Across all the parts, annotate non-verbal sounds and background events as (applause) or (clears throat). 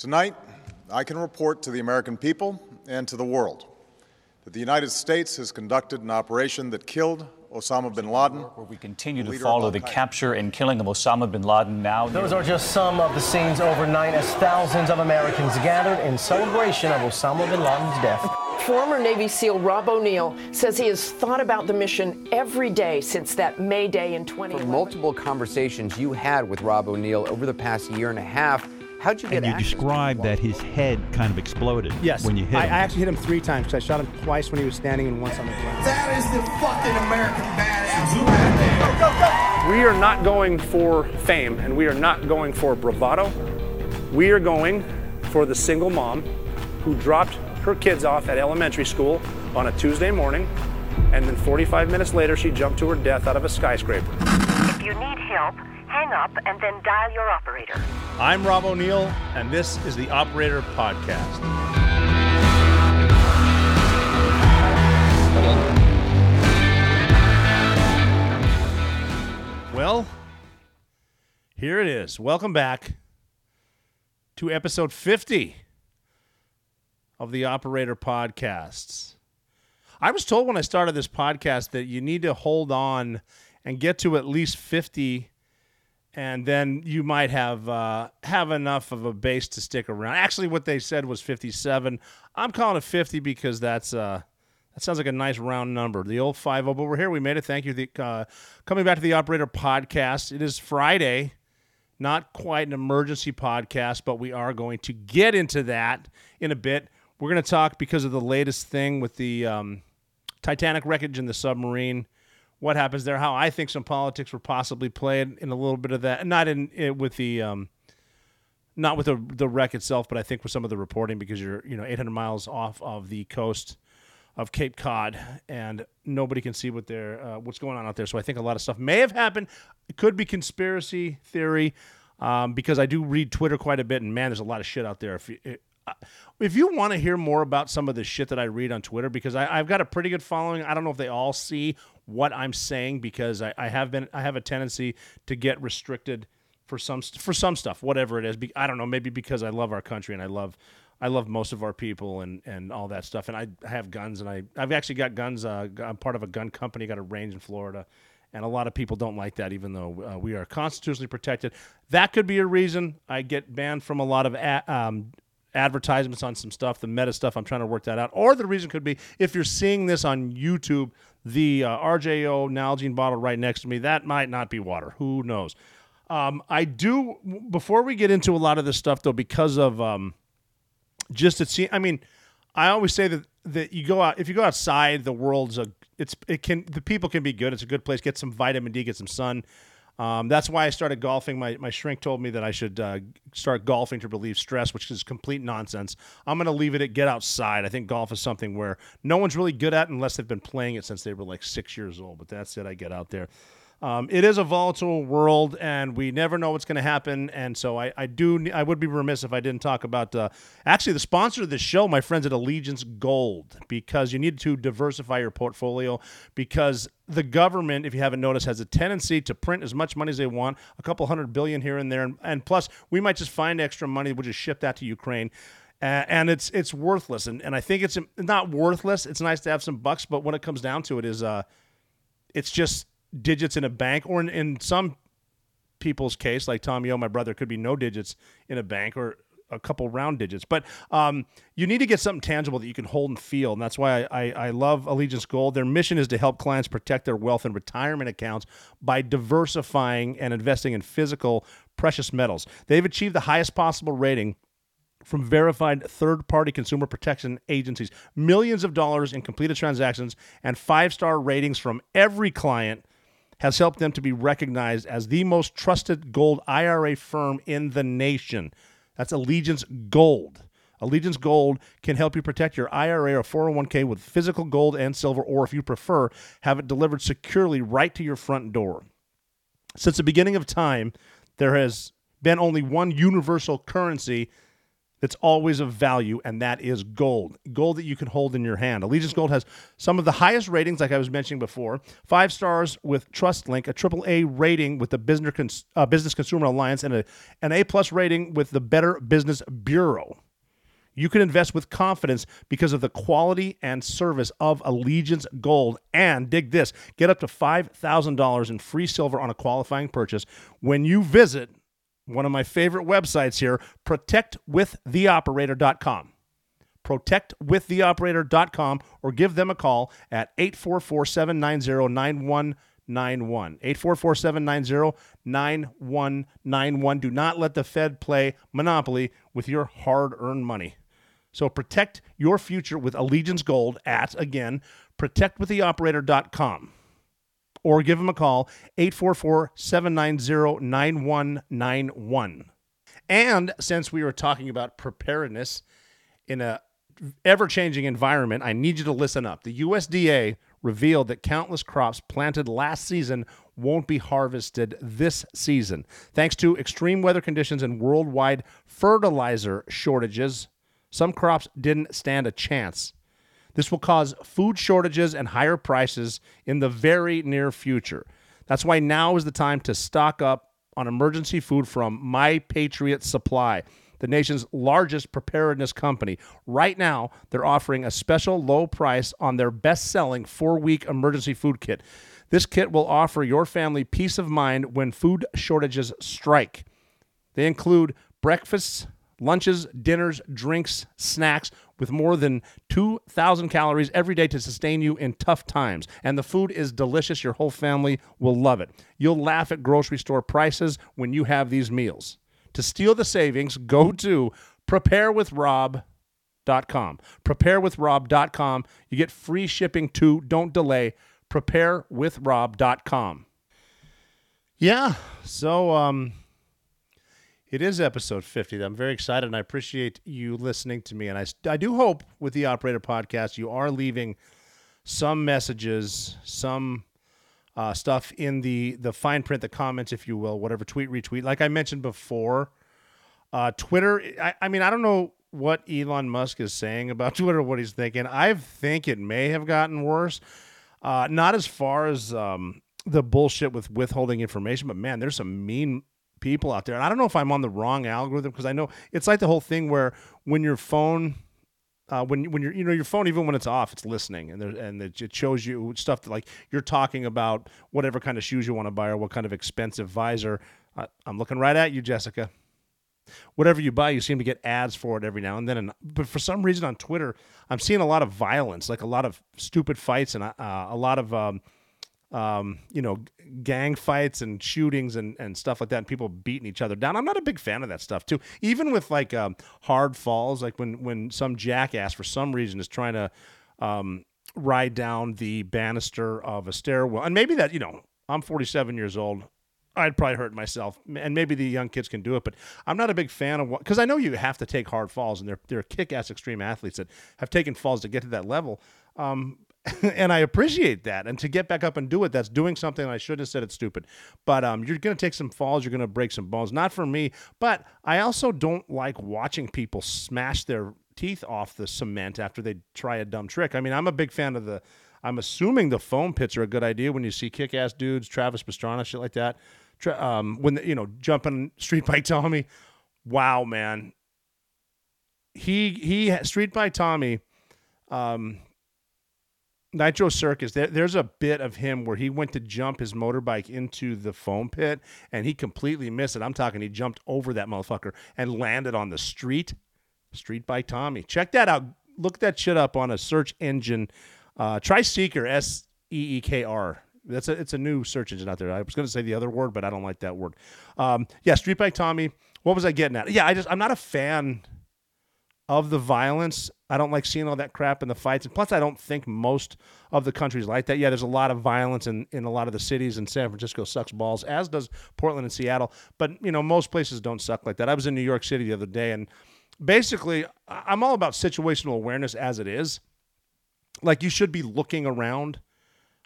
Tonight, I can report to the American people and to the world that the United States has conducted an operation that killed Osama bin Laden. Where we continue to follow the capture and killing of Osama bin Laden now. Those are just some of the scenes overnight as thousands of Americans gathered in celebration of Osama bin Laden's death. Former Navy SEAL Rob O'Neill says he has thought about the mission every day since that May Day in 2011. multiple conversations you had with Rob O'Neill over the past year and a half. How'd you get And you access described that his head kind of exploded Yes. when you hit I, I actually hit him three times because I shot him twice when he was standing and once on the ground. That is the fucking American badass right there. We are not going for fame and we are not going for bravado. We are going for the single mom who dropped her kids off at elementary school on a Tuesday morning and then 45 minutes later she jumped to her death out of a skyscraper. If you need help, hang up and then dial your operator. I'm Rob O'Neill, and this is the Operator Podcast. Well, here it is. Welcome back to episode 50 of the Operator Podcasts. I was told when I started this podcast that you need to hold on and get to at least 50 and then you might have uh, have enough of a base to stick around. Actually, what they said was 57. I'm calling it 50 because that's uh, that sounds like a nice round number. The old 50, but we're here. We made it. Thank you. The, uh, coming back to the Operator Podcast. It is Friday. Not quite an emergency podcast, but we are going to get into that in a bit. We're going to talk because of the latest thing with the um, Titanic wreckage and the submarine what happens there, how I think some politics were possibly played in a little bit of that, not in it with the um, not with the the wreck itself, but I think with some of the reporting because you're you know 800 miles off of the coast of Cape Cod and nobody can see what they're uh, what's going on out there. So I think a lot of stuff may have happened. It could be conspiracy theory um, because I do read Twitter quite a bit, and man, there's a lot of shit out there. If you, it, uh, if you want to hear more about some of the shit that I read on Twitter, because I, I've got a pretty good following. I don't know if they all see what I'm saying because I, I have been I have a tendency to get restricted for some for some stuff, whatever it is. I don't know, maybe because I love our country and I love I love most of our people and, and all that stuff. And I have guns and I I've actually got guns. Uh, I'm part of a gun company, got a range in Florida. And a lot of people don't like that, even though uh, we are constitutionally protected. That could be a reason I get banned from a lot of a- um, advertisements on some stuff, the meta stuff. I'm trying to work that out. Or the reason could be if you're seeing this on YouTube, the uh, RJO Nalgene bottle right next to me, that might not be water. Who knows? Um, I do. Before we get into a lot of this stuff, though, because of um, just it seems. I mean, I always say that that you go out if you go outside, the world's a it's it can the people can be good. It's a good place. Get some vitamin D, get some sun. Um, that's why I started golfing. My, my shrink told me that I should uh, start golfing to relieve stress, which is complete nonsense. I'm going to leave it at get outside. I think golf is something where no one's really good at unless they've been playing it since they were like six years old. But that's it. I get out there. Um, it is a volatile world, and we never know what's going to happen. And so I, I do. I would be remiss if I didn't talk about uh, actually the sponsor of this show, my friends at Allegiance Gold, because you need to diversify your portfolio. Because the government, if you haven't noticed, has a tendency to print as much money as they want, a couple hundred billion here and there, and, and plus we might just find extra money. We'll just ship that to Ukraine. And it's it's worthless, and, and I think it's not worthless. It's nice to have some bucks, but when it comes down to it, is uh, it's just digits in a bank, or in, in some people's case, like Tom Yo, my brother, could be no digits in a bank or a couple round digits. But um, you need to get something tangible that you can hold and feel. And that's why I, I, I love Allegiance Gold. Their mission is to help clients protect their wealth and retirement accounts by diversifying and investing in physical precious metals. They've achieved the highest possible rating from verified third party consumer protection agencies, millions of dollars in completed transactions, and five star ratings from every client has helped them to be recognized as the most trusted gold IRA firm in the nation. That's Allegiance Gold. Allegiance Gold can help you protect your IRA or 401k with physical gold and silver, or if you prefer, have it delivered securely right to your front door. Since the beginning of time, there has been only one universal currency that's always of value, and that is gold. Gold that you can hold in your hand. Allegiance Gold has some of the highest ratings, like I was mentioning before. Five stars with TrustLink, a triple A rating with the Business, Cons- uh, Business Consumer Alliance, and a, an A plus rating with the Better Business Bureau. You can invest with confidence because of the quality and service of Allegiance Gold. And dig this get up to $5,000 in free silver on a qualifying purchase when you visit one of my favorite websites here, protectwiththeoperator.com. Protectwiththeoperator.com or give them a call at 844 790 9191. 844 790 9191. Do not let the Fed play Monopoly with your hard earned money. So protect your future with Allegiance Gold at, again, protectwiththeoperator.com or give them a call 844-790-9191. And since we were talking about preparedness in a ever-changing environment, I need you to listen up. The USDA revealed that countless crops planted last season won't be harvested this season thanks to extreme weather conditions and worldwide fertilizer shortages. Some crops didn't stand a chance. This will cause food shortages and higher prices in the very near future. That's why now is the time to stock up on emergency food from My Patriot Supply, the nation's largest preparedness company. Right now, they're offering a special low price on their best selling four week emergency food kit. This kit will offer your family peace of mind when food shortages strike. They include breakfasts, lunches, dinners, drinks, snacks with more than 2,000 calories every day to sustain you in tough times. And the food is delicious. Your whole family will love it. You'll laugh at grocery store prices when you have these meals. To steal the savings, go to preparewithrob.com. Preparewithrob.com. You get free shipping too. Don't delay. Preparewithrob.com. Yeah. So, um, it is episode 50. I'm very excited and I appreciate you listening to me. And I, I do hope with the Operator podcast, you are leaving some messages, some uh, stuff in the, the fine print, the comments, if you will, whatever, tweet, retweet. Like I mentioned before, uh, Twitter, I, I mean, I don't know what Elon Musk is saying about (laughs) Twitter, what he's thinking. I think it may have gotten worse. Uh, not as far as um, the bullshit with withholding information, but man, there's some mean people out there. And I don't know if I'm on the wrong algorithm because I know it's like the whole thing where when your phone uh, when when you're you know your phone even when it's off it's listening and there and it, shows you stuff that like you're talking about whatever kind of shoes you want to buy or what kind of expensive visor. Uh, I'm looking right at you, Jessica. Whatever you buy, you seem to get ads for it every now and then. And but for some reason on Twitter, I'm seeing a lot of violence, like a lot of stupid fights and uh, a lot of um, um, you know, gang fights and shootings and, and stuff like that, and people beating each other down. I'm not a big fan of that stuff too. Even with like um, hard falls, like when when some jackass for some reason is trying to um, ride down the banister of a stairwell, and maybe that you know, I'm 47 years old. I'd probably hurt myself, and maybe the young kids can do it, but I'm not a big fan of what because I know you have to take hard falls, and they're they're kick-ass extreme athletes that have taken falls to get to that level. Um, (laughs) and I appreciate that. And to get back up and do it, that's doing something I shouldn't have said it's stupid. But um, you're going to take some falls, you're going to break some bones. Not for me, but I also don't like watching people smash their teeth off the cement after they try a dumb trick. I mean, I'm a big fan of the. I'm assuming the foam pits are a good idea when you see kick-ass dudes, Travis Pastrana, shit like that. Um, when the, you know jumping Street Bike Tommy, wow, man. He he Street Bike Tommy. Um, Nitro Circus, there, there's a bit of him where he went to jump his motorbike into the foam pit and he completely missed it. I'm talking, he jumped over that motherfucker and landed on the street. Street Bike Tommy. Check that out. Look that shit up on a search engine. Uh, try Seekr, S E E K R. That's a, it's a new search engine out there. I was going to say the other word, but I don't like that word. Um, yeah, Street Bike Tommy. What was I getting at? Yeah, I just I'm not a fan of the violence. I don't like seeing all that crap in the fights. And plus, I don't think most of the countries like that. Yeah, there's a lot of violence in, in a lot of the cities, and San Francisco sucks balls, as does Portland and Seattle. But, you know, most places don't suck like that. I was in New York City the other day, and basically, I'm all about situational awareness as it is. Like, you should be looking around.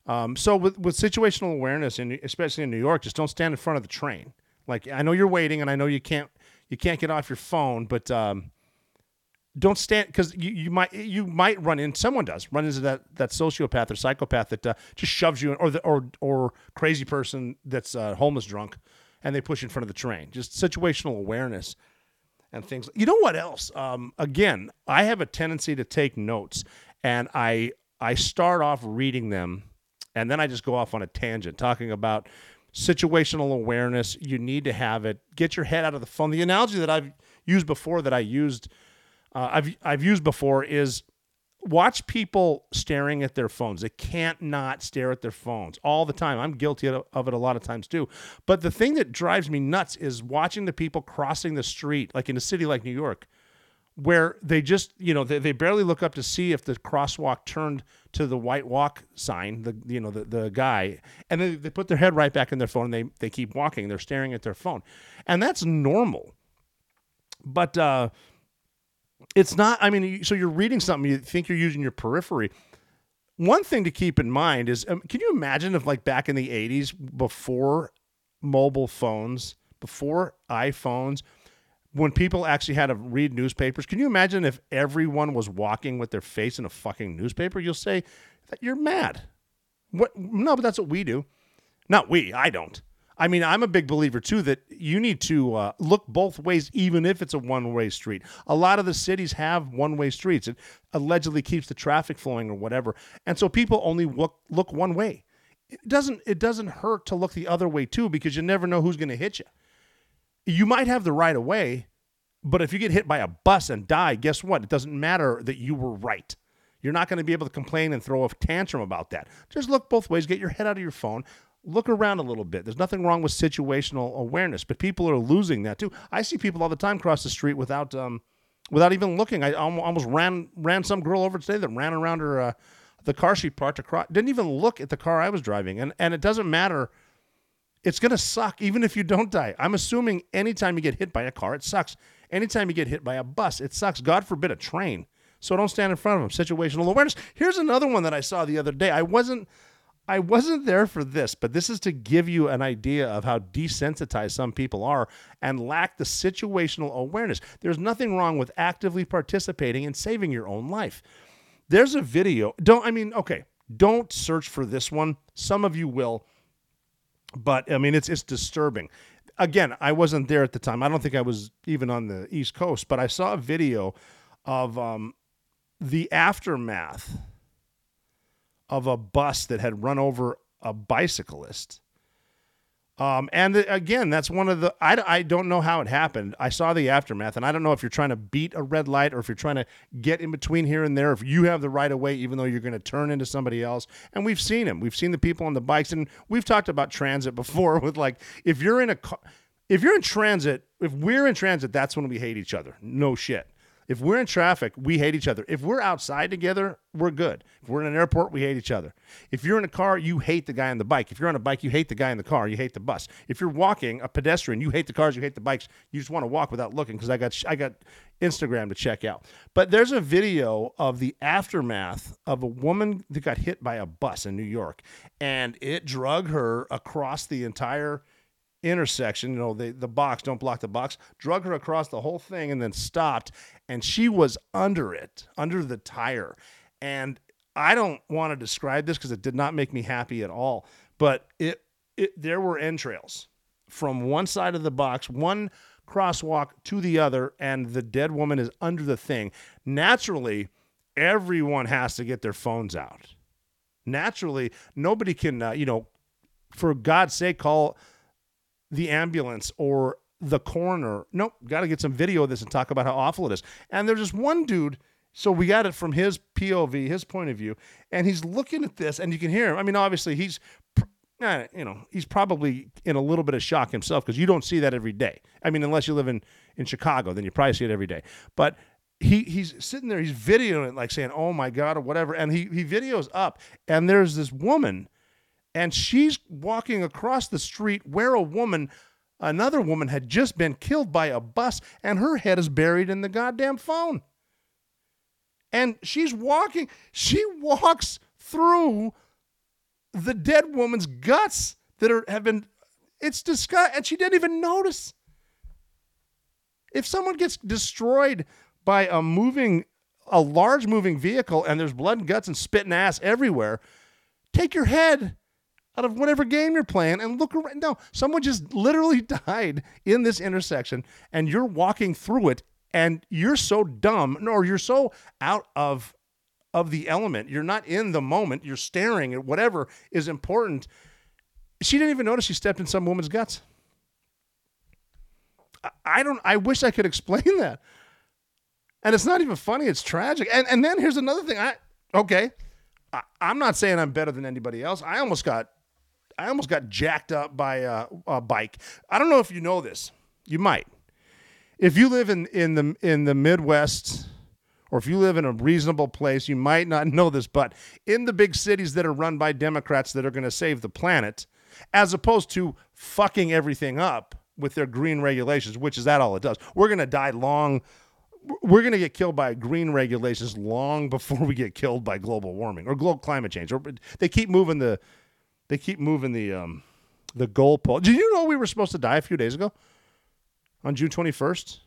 Um, so, with, with situational awareness, and especially in New York, just don't stand in front of the train. Like, I know you're waiting, and I know you can't you can't get off your phone, but um, don't stand because you, you might you might run in someone does run into that that sociopath or psychopath that uh, just shoves you in, or the or or crazy person that's uh, homeless drunk and they push in front of the train just situational awareness and things you know what else? Um, again i have a tendency to take notes and i i start off reading them and then i just go off on a tangent talking about situational awareness. You need to have it. Get your head out of the phone. The analogy that i've used before that i used uh, I've I've used before is watch people staring at their phones. They can't not stare at their phones all the time. I'm guilty of it a lot of times too. But the thing that drives me nuts is watching the people crossing the street, like in a city like New York, where they just you know they, they barely look up to see if the crosswalk turned to the white walk sign, the you know the, the guy, and then they put their head right back in their phone and they they keep walking. They're staring at their phone, and that's normal. But uh, it's not i mean so you're reading something you think you're using your periphery. One thing to keep in mind is um, can you imagine if like back in the 80s before mobile phones before iphones when people actually had to read newspapers can you imagine if everyone was walking with their face in a fucking newspaper? You'll say that you're mad. What no but that's what we do. Not we i don't I mean, I'm a big believer too that you need to uh, look both ways, even if it's a one way street. A lot of the cities have one way streets. It allegedly keeps the traffic flowing or whatever. And so people only look, look one way. It doesn't, it doesn't hurt to look the other way too because you never know who's going to hit you. You might have the right of way, but if you get hit by a bus and die, guess what? It doesn't matter that you were right. You're not going to be able to complain and throw a tantrum about that. Just look both ways, get your head out of your phone, look around a little bit. There's nothing wrong with situational awareness, but people are losing that too. I see people all the time cross the street without um, without even looking. I almost ran ran some girl over today that ran around her uh, the car she parked across. Didn't even look at the car I was driving, and and it doesn't matter. It's gonna suck even if you don't die. I'm assuming anytime you get hit by a car, it sucks. Anytime you get hit by a bus, it sucks. God forbid a train. So don't stand in front of them. Situational awareness. Here's another one that I saw the other day. I wasn't I wasn't there for this, but this is to give you an idea of how desensitized some people are and lack the situational awareness. There's nothing wrong with actively participating in saving your own life. There's a video. Don't I mean, okay, don't search for this one. Some of you will. But I mean, it's it's disturbing. Again, I wasn't there at the time. I don't think I was even on the East Coast, but I saw a video of um, the aftermath of a bus that had run over a bicyclist. Um, and the, again, that's one of the, I, I don't know how it happened. I saw the aftermath, and I don't know if you're trying to beat a red light or if you're trying to get in between here and there, if you have the right of way, even though you're going to turn into somebody else. And we've seen them. We've seen the people on the bikes, and we've talked about transit (laughs) before with like, if you're in a car, if you're in transit, if we're in transit, that's when we hate each other. No shit. If we're in traffic, we hate each other. If we're outside together, we're good. If we're in an airport, we hate each other. If you're in a car, you hate the guy on the bike. If you're on a bike, you hate the guy in the car. You hate the bus. If you're walking, a pedestrian, you hate the cars, you hate the bikes. You just want to walk without looking because I got I got Instagram to check out. But there's a video of the aftermath of a woman that got hit by a bus in New York, and it drug her across the entire intersection, you know, the, the box, don't block the box, drug her across the whole thing and then stopped. And she was under it, under the tire. And I don't want to describe this because it did not make me happy at all. But it, it there were entrails from one side of the box, one crosswalk to the other, and the dead woman is under the thing. Naturally, everyone has to get their phones out. Naturally, nobody can, uh, you know, for God's sake, call the ambulance or the coroner. Nope, got to get some video of this and talk about how awful it is. And there's just one dude. So we got it from his POV, his point of view, and he's looking at this, and you can hear him. I mean, obviously he's, eh, you know, he's probably in a little bit of shock himself because you don't see that every day. I mean, unless you live in in Chicago, then you probably see it every day. But he he's sitting there, he's videoing it, like saying, "Oh my god" or whatever, and he he videos up, and there's this woman and she's walking across the street where a woman another woman had just been killed by a bus and her head is buried in the goddamn phone. And she's walking she walks through the dead woman's guts that are have been it's disgusting and she didn't even notice. If someone gets destroyed by a moving, a large moving vehicle, and there's blood and guts and spit and ass everywhere, take your head out of whatever game you're playing and look around. No, someone just (laughs) literally died in this intersection, and you're walking through it, and you're so dumb, or you're so out of of the element. You're not in the moment. You're staring at whatever is important. She didn't even notice she stepped in some woman's guts. I- don't. I wish I could (laughs) explain that. And it's not even funny. It's tragic. And and then here's another thing. I okay. I, I'm not saying I'm better than anybody else. I almost got, I almost got jacked up by a, a bike. I don't know if you know this. You might. If you live in in the in the Midwest, or if you live in a reasonable place, you might not (laughs) know this. But in the big cities that are run by Democrats that are going to save the planet, as opposed to fucking everything up with their green regulations, which is that all it does. We're going to die long we're going to get killed by green regulations long before we get killed by global warming or global climate change. Or they keep moving the they keep moving the um the goalpost. Did you know we were supposed to die a few days ago on June 21st?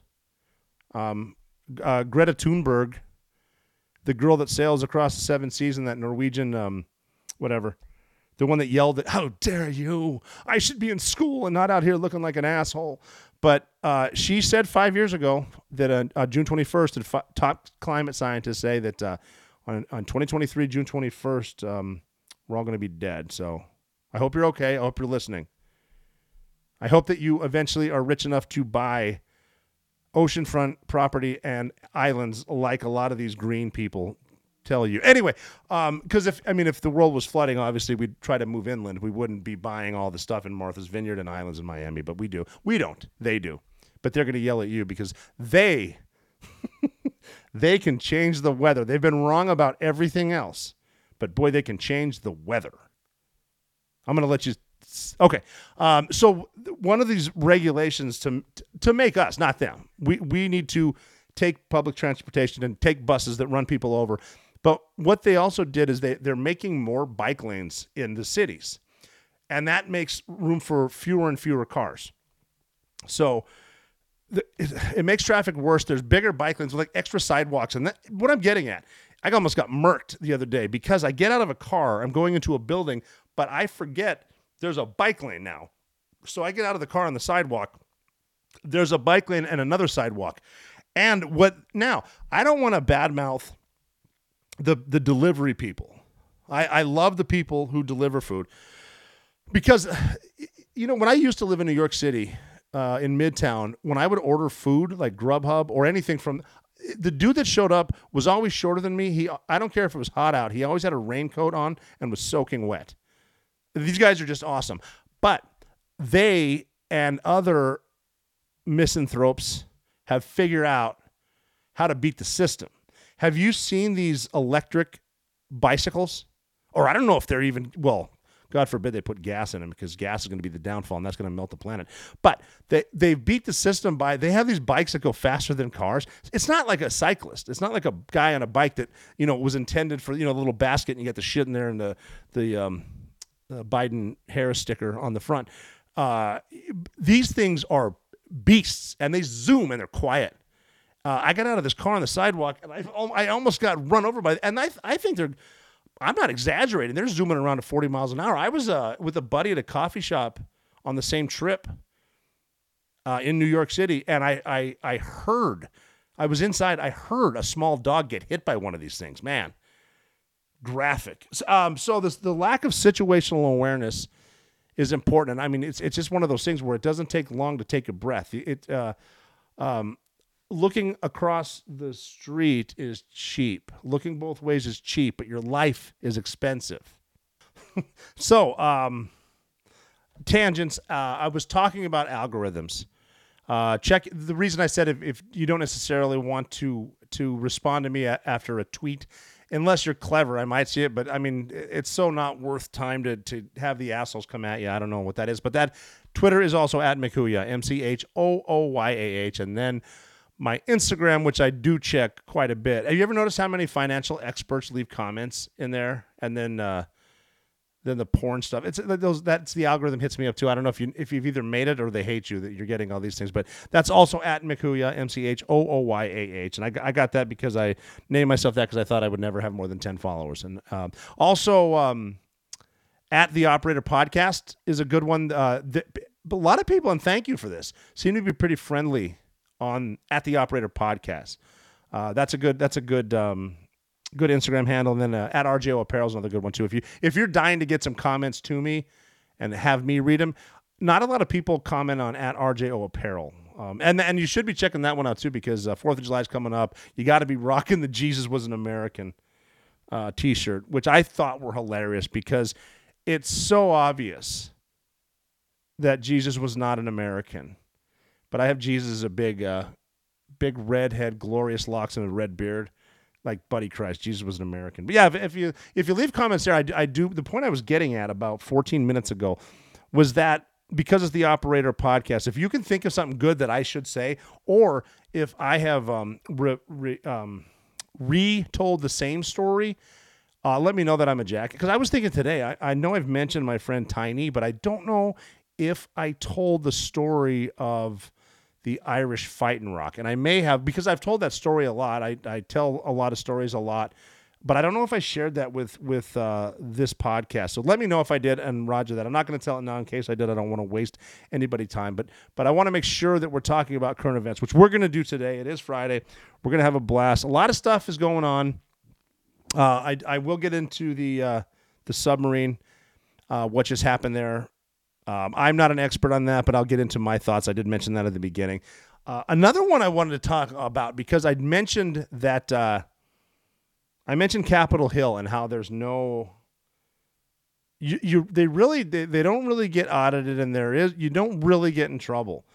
Um, uh, Greta Thunberg, the girl that sails across the seven seas in that Norwegian um, whatever. The one that yelled at, "How dare you! I should be in school and not out here looking like an asshole." But uh, she said five years ago that uh, uh, June 21st, and f- top climate scientists say that uh, on, on 2023, June 21st, um, we're all going to be dead. So I hope you're okay. I hope you're listening. I hope that you eventually are rich enough to buy oceanfront property and islands like a lot of these green people tell you. Anyway, um, because if I mean, if the world was flooding, obviously we'd try to move inland. We wouldn't be buying all the stuff in Martha's Vineyard and islands in Miami, but we do. We don't. They do. But they're going to yell at you because they (laughs) they can change the weather. They've been wrong about everything else, but boy, they can change the weather. I'm going to let you. Okay, um, so one of these regulations to to make us, not them, we we need to take public transportation and take buses that run people over. But what they also did is they they're making more bike lanes in the cities, and that makes room for fewer and fewer cars. So it, it makes traffic worse. There's bigger bike lanes with like extra sidewalks, and that, what I'm getting at, I almost got murked the other day because I get out of a car, I'm going into a building, but I forget there's a bike lane now. So I get out of the car on the sidewalk. There's a bike lane and another sidewalk. And what now? I don't want to badmouth the the delivery people. I, I love the people who deliver food because you know when I used to live in New York City uh, in Midtown, when I would order food like Grubhub or anything from the dude that showed up was always shorter than me. He I don't care if it was hot out. He always had a raincoat on and was soaking wet. These guys are just awesome. But they and other misanthropes have figured out how to beat the system. Have you seen these electric bicycles? Or I don't know if they're even, well, God forbid they put gas in them because gas is going to be the downfall and that's going to melt the planet. But they, they beat the system by, they have these bikes that go faster than cars. It's not like a cyclist. It's not like a guy on a bike that, you know, was intended for, you know, a little basket and you get the shit in there and the, the, um, Biden Harris sticker on the front. Uh, these things are beasts and they zoom and they're quiet. Uh, I got out of this car on the sidewalk and I, I almost got run over by, and I, I think they're, I'm not exaggerating. They're zooming around at 40 miles an hour. I was uh, with a buddy at a coffee shop on the same trip uh, in New York City, and I, I, I heard, I was inside, I heard a small dog get hit by one of these things. Man, graphic. Um, so this, the lack of situational awareness is important. And I mean, it's it's just one of those things where it doesn't take long to take a breath. It uh, um, looking across the street is cheap. Looking both ways is cheap, but your life is expensive. (laughs) so, um, tangents. Uh, I was talking about algorithms. Uh, check the reason I said if, if you don't necessarily want to to respond to me a, after a tweet, unless you're clever, I might see it. But I mean, it's so not worth time to to have the assholes come at you. I don't know what that is, but that Twitter is also at Mchooyah, M C H O O Y A H, and then my Instagram, which I do check quite a bit. Have you ever noticed how many financial experts leave comments in there, and then uh, than the porn stuff. It's those that's the algorithm hits me up too. I don't know if you if you've either made it or they hate you that you're getting all these things. But that's also at Mchooyah M C H O O Y A H, and I, I got that because I named myself that because I thought I would never have more than ten followers. And um, also um, at the Operator Podcast is a good one. Uh, a lot of people, and thank you for this, seem to be pretty friendly on at the Operator Podcast. Uh, that's a good. That's a good. Um, good Instagram handle, and then uh, at RJO Apparel is another good one too. If you if you're dying to get some comments to me and have me read them, not a lot of people comment on at RJO Apparel. Um, and and you should be checking that one out too because uh, Fourth of July is coming up. You got to be rocking the Jesus was an American uh, T-shirt, which I thought were hilarious because it's so obvious that Jesus was not an American. But I have Jesus as a big, uh, big redhead, glorious locks, and a red beard, like Buddy Christ. Jesus was an American. But yeah, if, if you if you leave comments there, I, I do. The point I was getting at about 14 minutes ago was that because it's the operator podcast, if you can think of something good that I should say, or if I have um, re, re, um, retold the same story, uh, let me know that I'm a jack. Because I was thinking today, I, I know I've mentioned my friend Tiny, but I don't know if I told the story of the Irish fighting rock. And I may have, because I've told that story a lot. I, I tell a lot of stories a lot. But I don't know if I shared that with with uh, this podcast. So let me know if I did, and Roger that. I'm not going to tell it now in case I did. I don't want to waste anybody time. But but I want to make sure that we're talking about current events, which we're going to do today. It is Friday. We're going to have a blast. A lot of stuff is going on. Uh, I I will get into the uh, the submarine, uh, what just happened there. Um, I'm not an expert on that, but I'll get into my thoughts. I did mention that at the beginning. Uh, another one I wanted to talk about because I'd mentioned that uh, I mentioned Capitol Hill and how there's no you, you they really they, they don't really get audited and there is you don't really get in trouble.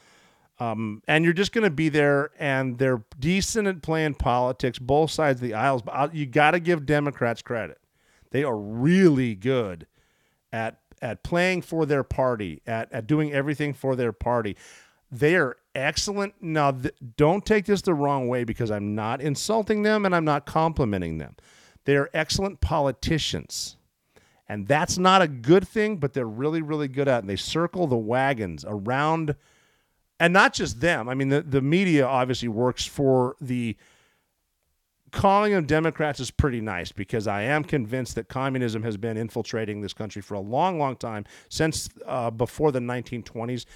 Um, and you're just going to be there, and they're decent at playing politics, both sides of the aisles. But you got to give Democrats credit; they are really good at at playing for their party, at at doing everything for their party. They are excellent. Now, th- don't take this the wrong way because I'm not insulting them and I'm not complimenting them. They are excellent politicians. And that's not a good thing, but they're really, really good at it. And they circle the wagons around, and not just them. I mean, the, the media obviously works for the calling them Democrats is pretty nice because I am convinced that communism has been infiltrating this country for a long, long time since uh, before the 1920s.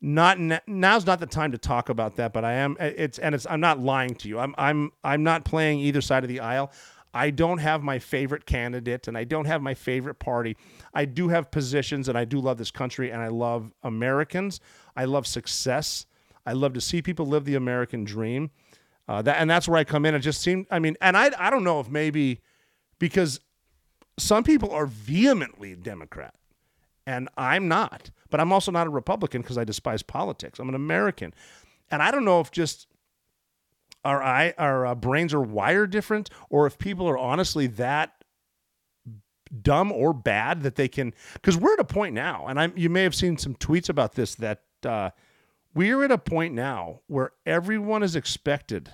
Not now's not the time to talk about that, but I am. It's and it's. I'm not lying to you. I'm. I'm. I'm not playing either side of the aisle. I don't have my favorite candidate and I don't have my favorite party. I do have positions and I do love this country and I love Americans. I love success. I love to see people live the American dream. Uh, that and that's where I come in. It just seemed. I mean, and I. I don't know if maybe because some people are vehemently Democrat and I'm not. But I'm also not a Republican because I despise politics. I'm an American, and I don't know if just our our uh, brains are wired different, or if people are honestly that dumb or bad that they can. Because we're at a point now, and I'm. You may have seen some tweets about this that uh, we're at a point now where everyone is expected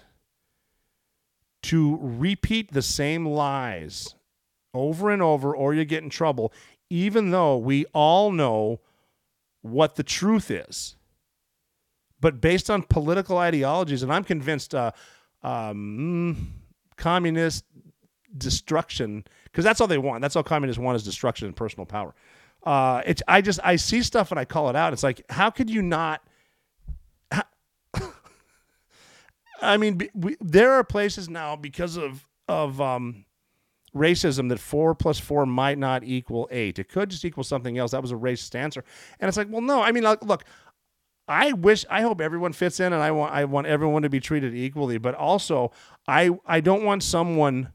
to repeat the same lies over and over, or you get in trouble even though we all know what the truth is. But based on political ideologies, and I'm convinced uh, um, communist destruction, because that's all they want. That's all communists want is destruction and personal power. Uh, it's I just I see stuff and I call it out. It's like how could you not? how- I mean, we, there are places now because of of um, racism that four plus four might not equal eight. It could just equal something else. That was a racist answer. And it's like, well, no. I mean, like, look, I wish, I hope everyone fits in, and I want, I want everyone to be treated equally. But also, I, I don't want someone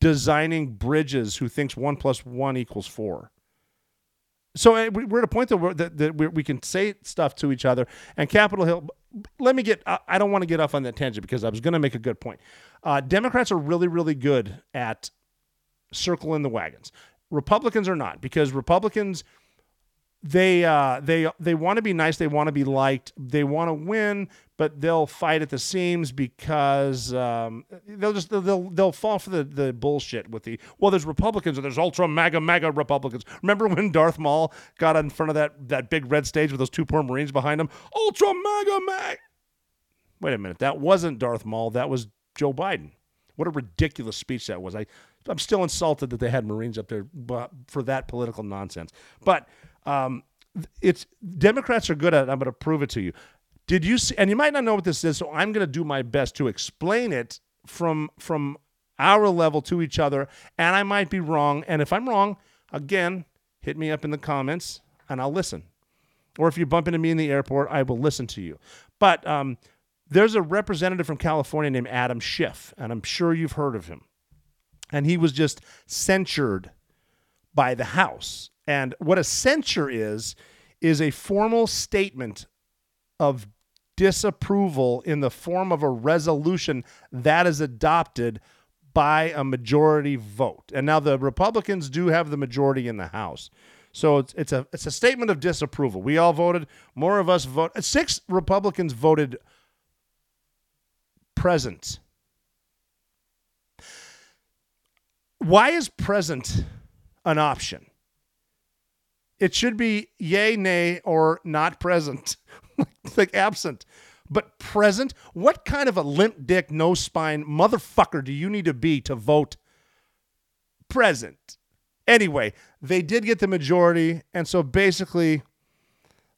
designing bridges who thinks one plus one equals four. So we- we're at a point that, that, that we can say stuff to each other. And Capitol Hill, let me get, I don't want to get off on that tangent because I was going to make a good point. Uh, Democrats are really, really good at circling the wagons. Republicans are not because Republicans they uh, they they want to be nice. They want to be liked. They want to win, but they'll fight at the seams because um, they'll just they'll they'll fall for the, the bullshit with the well. There's Republicans and there's ultra mega mega Republicans. Remember when Darth Maul got in front of that that big red stage with those two poor Marines behind him? Ultra mega mag. Wait a minute, that wasn't Darth Maul. That was Joe Biden. What a ridiculous speech that was. I I'm still insulted that they had Marines up there for that political nonsense. But um, it's Democrats are good at. it. I'm going to prove it to you. Did you see? And you might not know what this is, so I'm going to do my best to explain it from from our level to each other. And I might be wrong. And if I'm wrong, again, hit me up in the comments, and I'll listen. Or if you bump into me in the airport, I will listen to you. But um, there's a representative from California named Adam Schiff, and I'm sure you've heard of him. And he was just censured by the House. And what a censure is, is a formal statement of disapproval in the form of a resolution that is adopted by a majority vote. And now the Republicans do have the majority in the House. So it's, it's a it's a statement of disapproval. We all voted. More of us vote. Six Republicans voted present. Why is present an option? It should be yay, nay, or not present, (laughs) like absent. But present, what kind of a limp dick, no spine motherfucker do you need to be to vote present? Anyway, they did get the majority. And so basically,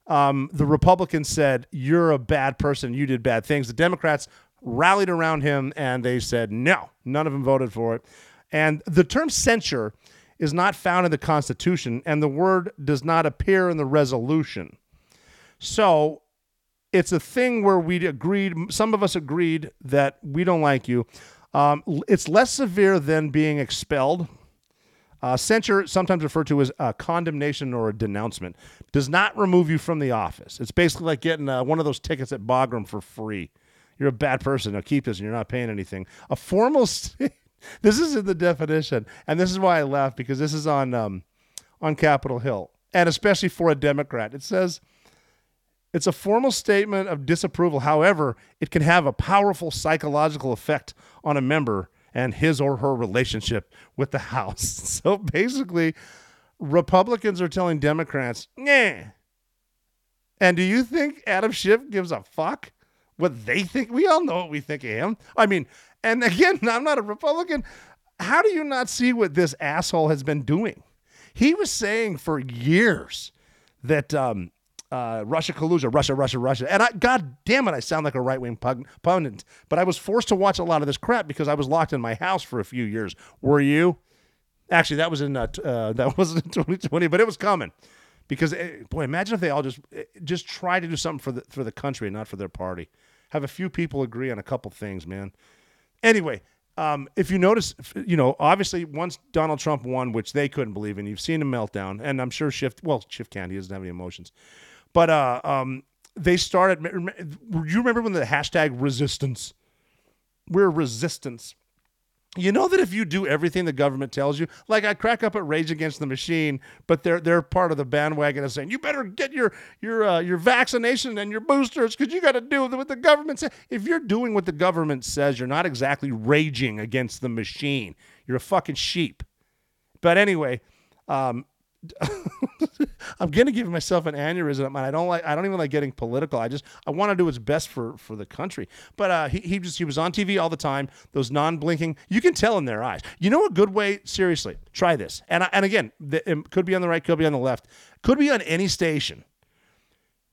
um, the Republicans said, You're a bad person. You did bad things. The Democrats rallied around him and they said, No, none of them voted for it. And the term censure is not found in the Constitution, and the word does not appear in the resolution. So it's a thing where we agreed, some of us agreed that we don't like you. Um, it's less severe than being expelled. Uh, censure, sometimes referred to as a condemnation or a denouncement, does not remove you from the office. It's basically like getting uh, one of those tickets at Bagram for free. You're a bad person. Now keep this, and you're not paying anything. A formal. (laughs) St- this is in the definition, and this is why I laugh because this is on um, on Capitol Hill, and especially for a Democrat. It says it's a formal statement of disapproval. However, it can have a powerful psychological effect on a member and his or her relationship with the House. (laughs) So basically, Republicans are telling Democrats, "Nah." And do you think Adam Schiff gives a fuck what they think? We all know what we think of him. I mean, and (laughs) again, I'm not a Republican. How do you not see what this asshole has been doing? He was saying for years that um, uh, Russia collusion, Russia, Russia, Russia. And I, God damn it, I sound like a right wing pundit. But I was forced to watch a lot of this crap because I was locked in my house for a few years. Were you? Actually, that was in uh, uh, (laughs) that wasn't in 2020, but it was coming. Because eh, boy, imagine if they all just eh, just try to do something for the for the country, and not for their party. Have a few people agree on a couple things, man. Anyway, um, if you notice, you know, obviously once Donald Trump won, which they couldn't believe in, you've seen a meltdown, and I'm sure Schiff, well, Schiff can't, he doesn't have any emotions, but uh, um, they started. You remember when the hashtag resistance? We're resistance. You know that if you do everything the government tells you, like I crack up at Rage Against the Machine, but they're they're part of the bandwagon of saying you better get your your uh, your vaccination and your boosters because you got to do what the government says. If you're doing what the government says, you're not exactly raging against the machine. You're a fucking sheep. But anyway, um, (laughs) I'm gonna give myself an aneurysm, I don't like. I don't even like getting political. I just I want to do what's best for for the country. But uh, he he just he was on TV all the time. Those non-blinking, you can tell in their eyes. You know a good way. Seriously, try this. And I, and again, the, it could be on the right, could be on the left, could be on any station.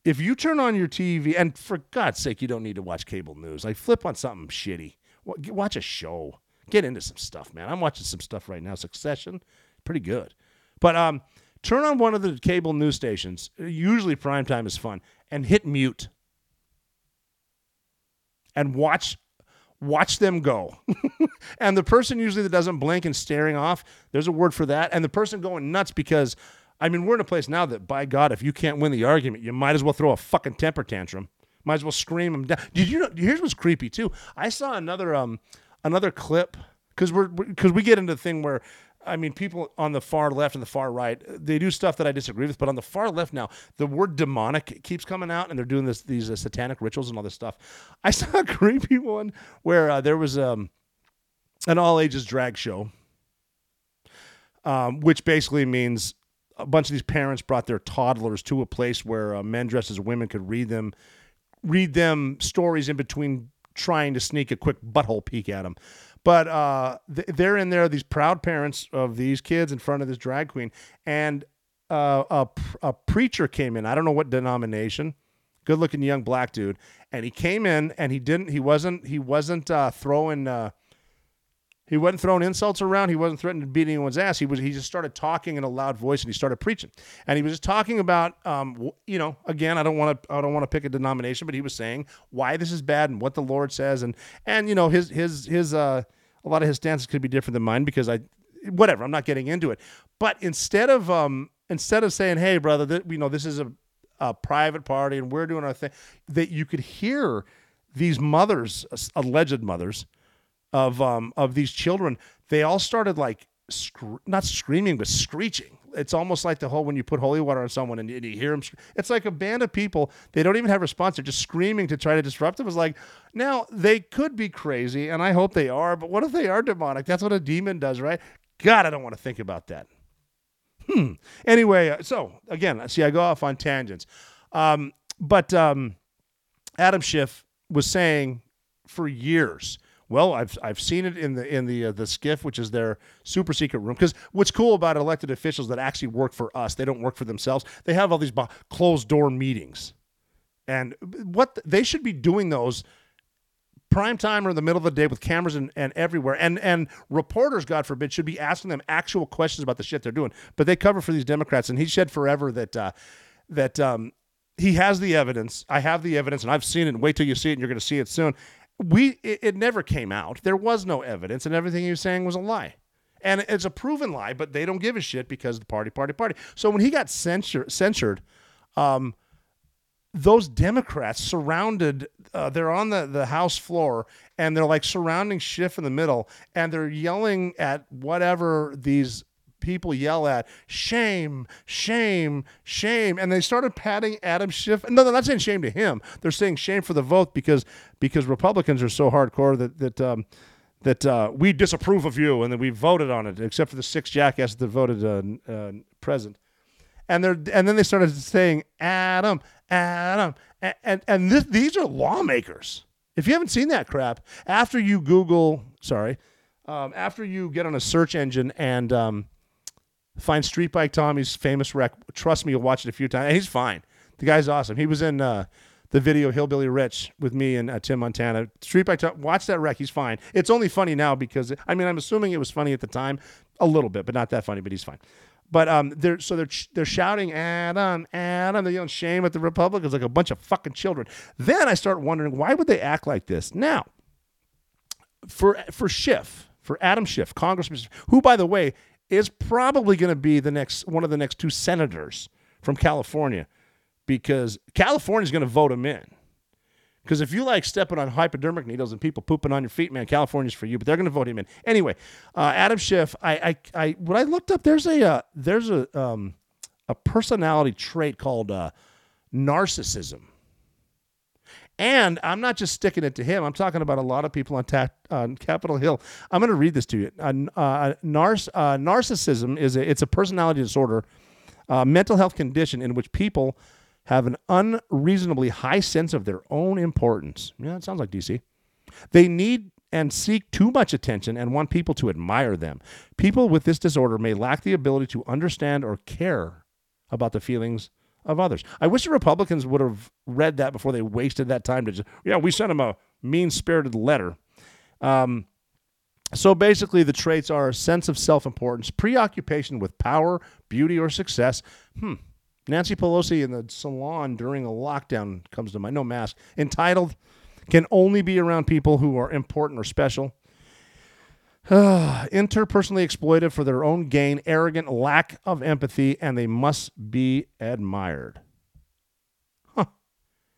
If you turn on your TV, and for God's sake, you don't need to watch cable news. Like flip on something shitty. Watch a show. Get into some stuff, man. I'm watching some stuff right now. Succession, pretty good. But um, turn on one of the cable news stations. Usually primetime is fun, and hit mute. And watch watch them go. (laughs) and the person usually that doesn't blink and staring off, there's a word for that. And the person going nuts because I mean, we're in a place now that by God, if you can't win the argument, you might as well throw a fucking temper tantrum. Might as well scream them down. Did you know here's what's creepy too? I saw another um another clip because we're because we get into the thing where I mean, people on the far left and the far right, they do stuff that I disagree with. But on the far left now, the word demonic keeps coming out, and they're doing this these uh, satanic rituals and all this stuff. (laughs) I saw a creepy one where uh, there was um, an all ages drag show, um, which basically means a bunch of these parents brought their toddlers to a place where uh, men dressed as women could read them read them stories in between trying to sneak a quick butthole peek at them. But uh, th- they're in there, these proud parents of these kids in front of this drag queen, and uh, a, a preacher came in. I don't know what denomination. Good looking young black dude, and he came in and he didn't. He wasn't. He wasn't uh, throwing. He wasn't throwing insults around. He wasn't threatening to beat anyone's ass. He was. He just started talking in a loud voice and he started preaching. And he was just talking about, um, you know, again, I don't want to, I don't want to pick a denomination, but he was saying why this is bad and what the Lord says, and and you know, his his his uh, a lot of his stances could be different than mine because I, whatever. I'm not getting into it. But instead of um, instead of saying, hey, brother, that you know, this is a a private party and we're doing our thing, that you could hear these mothers, alleged mothers of um of these children, they all started like not screaming but screeching. It's almost like the whole when you put holy water on someone and, you- and you hear them. It's like a band of people. They don't even have response. They're just screaming to try to disrupt it. It's like now they could be crazy, and I hope they are. But what if they are demonic? That's what a demon does, right? God, I don't want to think about that. Hmm. Anyway, uh, so again, see, I go off on tangents. Um, but um, Adam Schiff was saying for years. Well, I've I've seen it in the in the uh, the SCIF, which is their super secret room. Because what's cool about elected officials that actually work for us, they don't work for themselves. They have all these bo- closed door meetings, and what they should be doing those prime time or in the middle of the day with cameras and, and everywhere. And and reporters, God forbid, should be asking them actual questions about the shit they're doing. But they cover for these Democrats, and he said forever that uh, that um, he has the evidence. I have the evidence, and I've seen it. And wait till you see it, and you're going to see it soon. We it, it never came out. There was no evidence, and everything he was saying was a lie. And it's a proven lie, but they don't give a shit because the party, party, party. So when he got censure, censured, um, those Democrats surrounded, uh, they're on the, the House floor and they're like surrounding Schiff in the middle and they're yelling at whatever these people yell at shame, shame, shame. And they started patting Adam Schiff. No, they're not saying shame to him. They're saying shame for the vote because because Republicans are so hardcore that, that, um, that uh, we disapprove of you and that we voted on it, except for the six jackasses that voted uh, uh, present and they're and then they started saying Adam, Adam, and and, and this, these are lawmakers. If you haven't seen that crap, after you Google, sorry, um, after you get on a search engine and um, find Street Bike Tommy's famous wreck, trust me, you'll watch it a few times. He's fine. The guy's awesome. He was in uh, the video Hillbilly Rich with me and uh, Tim Montana. Street Bike Tommy, watch that wreck. He's fine. It's only funny now because I mean I'm assuming it was funny at the time, a little bit, but not that funny. But he's fine. But um, they're so they're they're shouting Adam, Adam. They're yelling shame at the Republicans like a bunch of fucking children. Then I start wondering why would they act like this now? For for Schiff, for Adam Schiff, Congressman, who by the way is probably going to be the next one of the next two senators from California, because California's going to vote him in. Because if you like stepping on hypodermic needles and people pooping on your feet, man, California's for you. But they're going to vote him in anyway. Uh, Adam Schiff, I, I, I, when I looked up, there's a, uh, there's a, um, a personality trait called uh, narcissism. And I'm not just sticking it to him. I'm talking about a lot of people on, ta- on Capitol Hill. I'm going to read this to you. Uh, uh, uh, narcissism is a, it's a personality disorder, uh, mental health condition in which people have an unreasonably high sense of their own importance. Yeah, it sounds like DC. They need and seek too much attention and want people to admire them. People with this disorder may lack the ability to understand or care about the feelings of others. I wish the Republicans would have read that before they wasted that time to just, yeah, we sent them a mean spirited letter. Um, so basically, the traits are a sense of self importance, preoccupation with power, beauty, or success. Hmm. Nancy Pelosi in the salon during a lockdown comes to mind. No mask. Entitled, can only be around people who are important or special. (sighs) Interpersonally exploitive for their own gain, arrogant, lack of empathy, and they must be admired. Huh.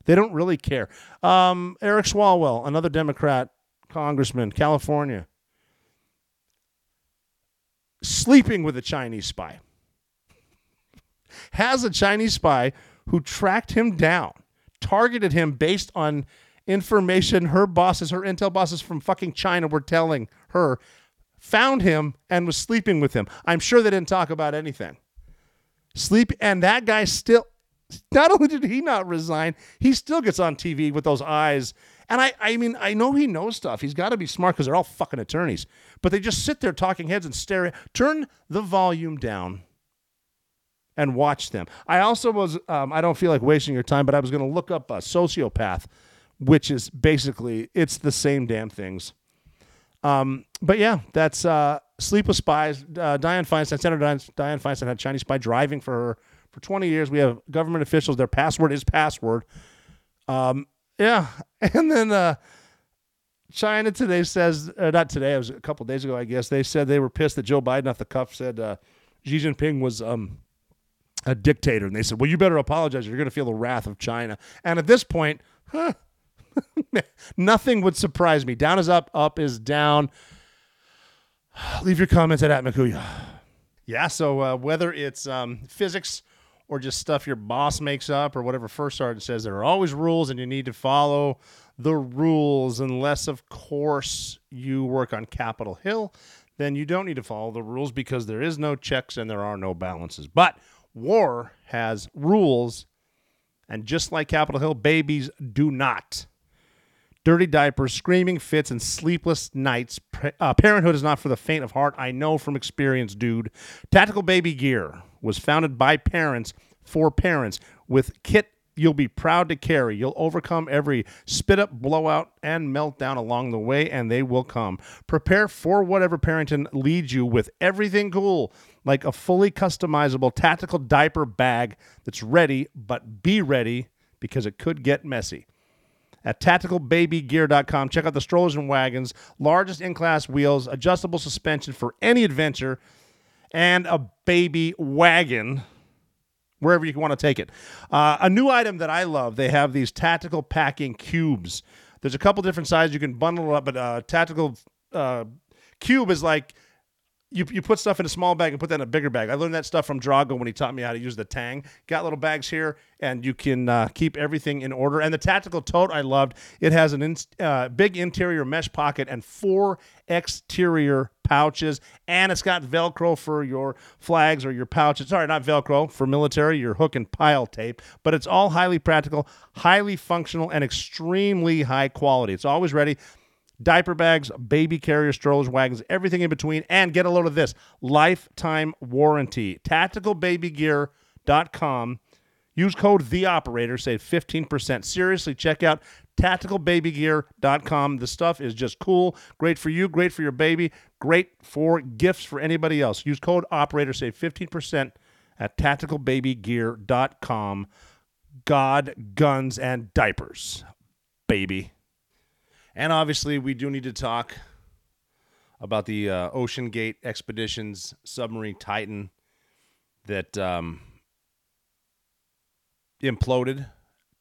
They don't really care. Um, Eric Swalwell, another Democrat congressman, California. sleeping with a Chinese spy. (laughs) Has a Chinese spy who tracked him down, targeted him based on information her bosses, her intel bosses from fucking China were telling her, found him and was sleeping with him. I'm sure they didn't talk about anything. Sleep, and that guy still, not (laughs) only did he not resign, he still gets on TV with those eyes. And I, I mean, I know he knows stuff. He's got to be smart because they're all fucking attorneys. But they just sit there talking heads and stare. Turn the volume down and watch them. I also was, um, I don't feel like wasting your time, but I was going to look up a sociopath, which is basically, it's the same damn things. Um, but yeah, that's uh, Sleep with Spies. Uh, Dianne Feinstein, Senator Dianne, Dianne Feinstein had Chinese spy driving for her for 20 years. We have government officials. Their password is password. Um, yeah. (laughs) And then uh, China today says, uh, not today, it was a couple days ago, I guess. They said they were pissed that Joe Biden off the cuff said uh, Xi Jinping was um, a dictator. And they said, well, you better apologize. You're going to feel the wrath of China. And at this point, huh, (laughs) nothing would surprise me. Down is up, up is down. Leave your comments at, at. Yeah, so uh, whether it's um, physics or just stuff your boss makes up or whatever First Sergeant says, there are always rules and you need to follow the rules. Unless, of course, you work on Capitol Hill, then you don't need to follow the rules because there is no checks and there are no balances. But war has rules, and just like Capitol Hill, babies do not dirty diapers, screaming fits, and sleepless nights. Uh, parenthood is not for the faint of heart. I know from experience, dude. Tactical Baby Gear was founded by parents for parents with kit you'll be proud to carry. You'll overcome every spit up, blowout, and meltdown along the way, and they will come. Prepare for whatever parenting leads you with everything cool, like a fully customizable tactical diaper bag that's ready, but be ready because it could get messy at tacticalbabygear.com. Check out the strollers and wagons, largest in class wheels, adjustable suspension for any adventure, and a baby wagon wherever you want to take it. Uh, a new item that I love they have these tactical packing cubes. There's a couple different sizes you can bundle up, but uh, tactical uh, cube is like you, you put stuff in a small bag and put that in a bigger bag. I learned that stuff from Drago when he taught me how to use the tang. Got little bags here, and you can uh, keep everything in order. And the tactical tote I loved. It has an in, uh, big interior mesh pocket and four exterior pouches, and it's got Velcro for your flags or your pouches. Sorry, not Velcro for military, your hook and pile tape. But it's all highly practical, highly functional, and extremely high quality. It's always ready diaper bags, baby carrier strollers, wagons, everything in between. And get a load of this lifetime warranty. TacticalBabyGear.com. Use code The Operator, save 15%. Seriously, check out tacticalbabygear.com. The stuff is just cool. Great for you, great for your baby, great for gifts for anybody else. Use code Operator, save 15% at tacticalbabygear.com. God, guns, and diapers, baby. And obviously, we do need to talk about the uh, OceanGate Expeditions submarine Titan that um, imploded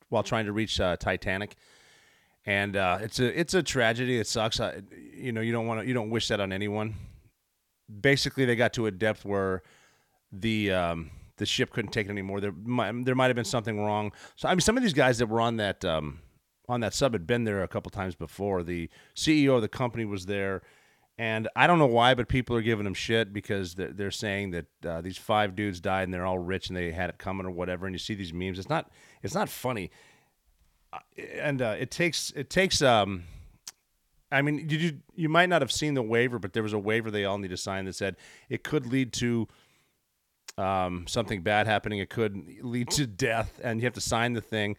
while trying to reach uh, Titanic. And uh, it's a it's a tragedy. It sucks. you know, you don't want to you don't wish that on anyone. Basically, they got to a depth where the um, the ship couldn't take it anymore. There might, there might have been something wrong. So I mean, some of these guys that were on that um, on that sub had been there a couple times before. The CEO of the company was there, and I don't know why, but people are giving him shit because they're, they're saying that uh, these five dudes died and they're all rich and they had it coming or whatever. And you see these memes. It's not. It's not funny. Uh, and uh, it takes it takes um. I mean, did you you might not have seen the waiver, but there was a waiver they all need to sign that said it could lead to um, something bad happening. It could lead to death, and you have to sign the thing.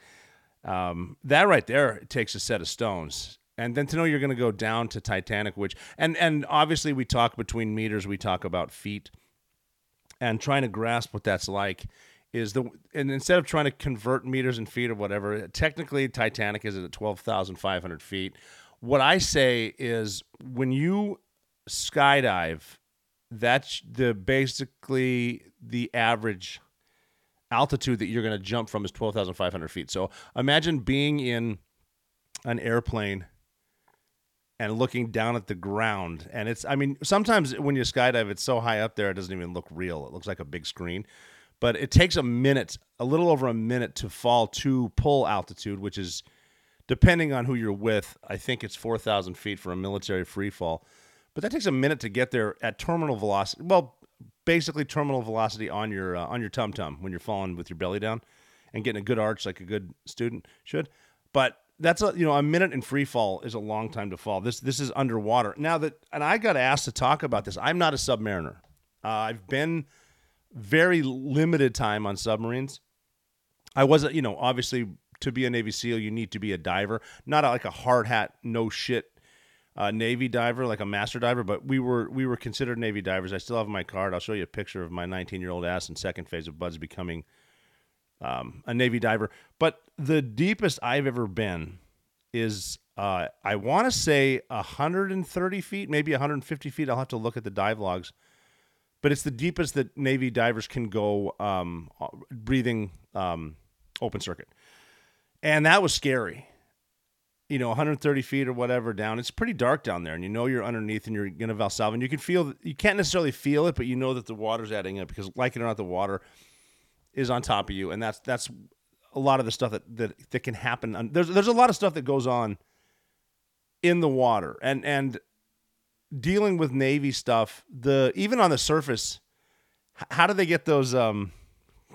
Um, that right there takes a set of stones. And then to know you're going to go down to Titanic, which and and obviously we talk between meters, we talk about feet, and trying to grasp what that's like is the and instead of trying to convert meters and feet or whatever, technically Titanic is at twelve thousand five hundred feet. What I say is when you skydive, that's the basically the average altitude that you're going to jump from is 12,500 feet. So imagine being in an airplane and looking down at the ground. And it's, I mean, sometimes when you skydive, it's so high up there, it doesn't even look real. It looks like a big screen. But it takes a minute, a little over a minute to fall to pull altitude, which is, depending on who you're with, I think it's 4,000 feet for a military free fall. But that takes a minute to get there at terminal velocity. Well, basically terminal velocity on your uh, on your tum tum when you're falling with your belly down and getting a good arch like a good student should. But that's a you know a minute in free fall is a long time to fall. This this is underwater now that and I got asked to talk about this. I'm not a submariner. Uh, I've been very limited time on submarines. I wasn't you know obviously to be a Navy SEAL you need to be a diver, not a, like a hard hat no shit uh, Navy diver, like a master diver, but we were we were considered Navy divers. I still have my card. I'll show you a picture of my 19 year old ass in second phase of BUD/S becoming um, a Navy diver. But the deepest I've ever been is uh, I want to say 130 feet, maybe 150 feet. I'll have to look at the dive logs, but it's the deepest that Navy divers can go um, breathing um, open circuit, and that was scary you know 130 feet or whatever down it's pretty dark down there and you know you're underneath and you're to valsalva and you can feel you can't necessarily feel it but you know that the water's adding up because like it or not the water is on top of you and that's that's a lot of the stuff that that, that can happen there's there's a lot of stuff that goes on in the water and and dealing with navy stuff the even on the surface how do they get those um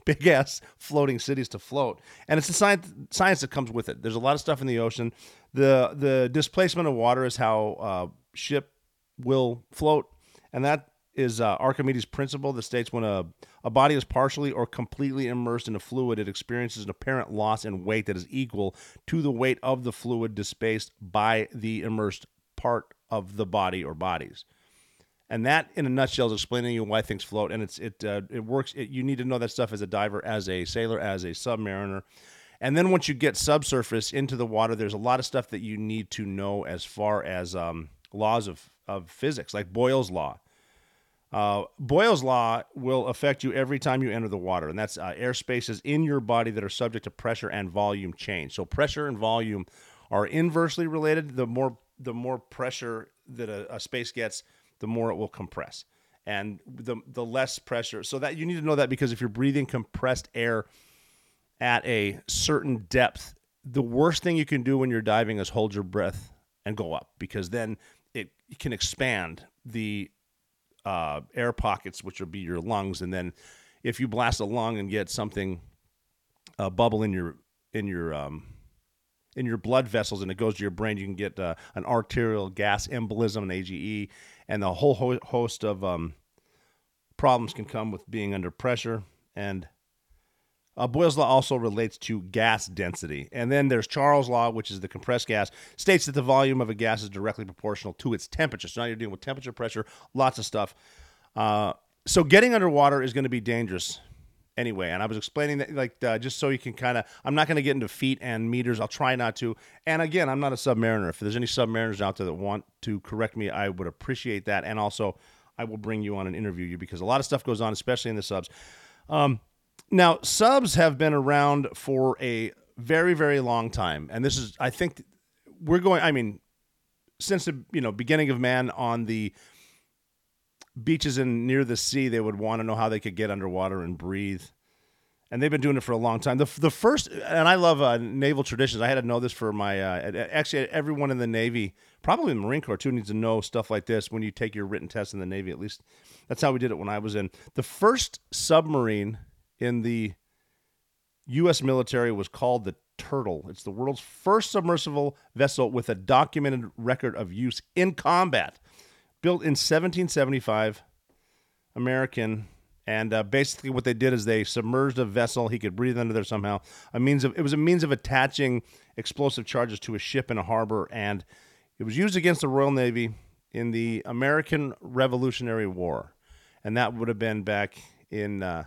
big ass floating cities to float. And it's the science science that comes with it. There's a lot of stuff in the ocean. The the displacement of water is how uh, ship will float, and that is uh, Archimedes' principle that states when a, a body is partially or completely immersed in a fluid, it experiences an apparent loss in weight that is equal to the weight of the fluid displaced by the immersed part of the body or bodies. And that, in a nutshell, is explaining you why things float. And it's it uh, it works. It, you need to know that stuff as a diver, as a sailor, as a submariner. And then once you get subsurface into the water, there's a lot of stuff that you need to know as far as um, laws of, of physics, like Boyle's law. Uh, Boyle's law will affect you every time you enter the water, and that's uh, air spaces in your body that are subject to pressure and volume change. So pressure and volume are inversely related. The more the more pressure that a, a space gets, the more it will compress and the the less pressure. So that you need to know that because if you're breathing compressed air at a certain depth, the worst thing you can do when you're diving is hold your breath and go up because then it, can expand the uh, air pockets, which will be your lungs, and then if you blast a lung and get something uh, bubble in your in your um, in your blood vessels and it goes to your brain, you can get uh, an arterial gas embolism, an AGE, and the whole ho- host of um, problems can come with being under pressure. And uh, Boyle's law also relates to gas density. And then there's Charles' law, which is the compressed gas, states that the volume of a gas is directly proportional to its temperature. So now you're dealing with temperature, pressure, lots of stuff. Uh, so getting underwater is going to be dangerous anyway. And I was explaining that, like, uh, just so you can kind of, I'm not going to get into feet and meters. I'll try not to. And again, I'm not a submariner. If there's any submariners out there that want to correct me, I would appreciate that. And also, I will bring you on and interview you because a lot of stuff goes on, especially in the subs. Um, now, subs have been around for a very, very long time. And this is, I think, we're going, I mean, since the you know beginning of man on the beaches and near the sea, they would want to know how they could get underwater and breathe. And they've been doing it for a long time. The, the first, and I love uh, naval traditions. I had to know this for my, uh, actually, everyone in the Navy, probably the Marine Corps too, needs to know stuff like this when you take your written test in the Navy. At least that's how we did it when I was in. The first submarine in the U.S. military was called the Turtle. It's the world's first submersible vessel with a documented record of use in combat built in 1775, American. And uh, basically, what they did is they submerged a vessel. He could breathe under there somehow. A means of it was a means of attaching explosive charges to a ship in a harbor, and it was used against the Royal Navy in the American Revolutionary War, and that would have been back in uh,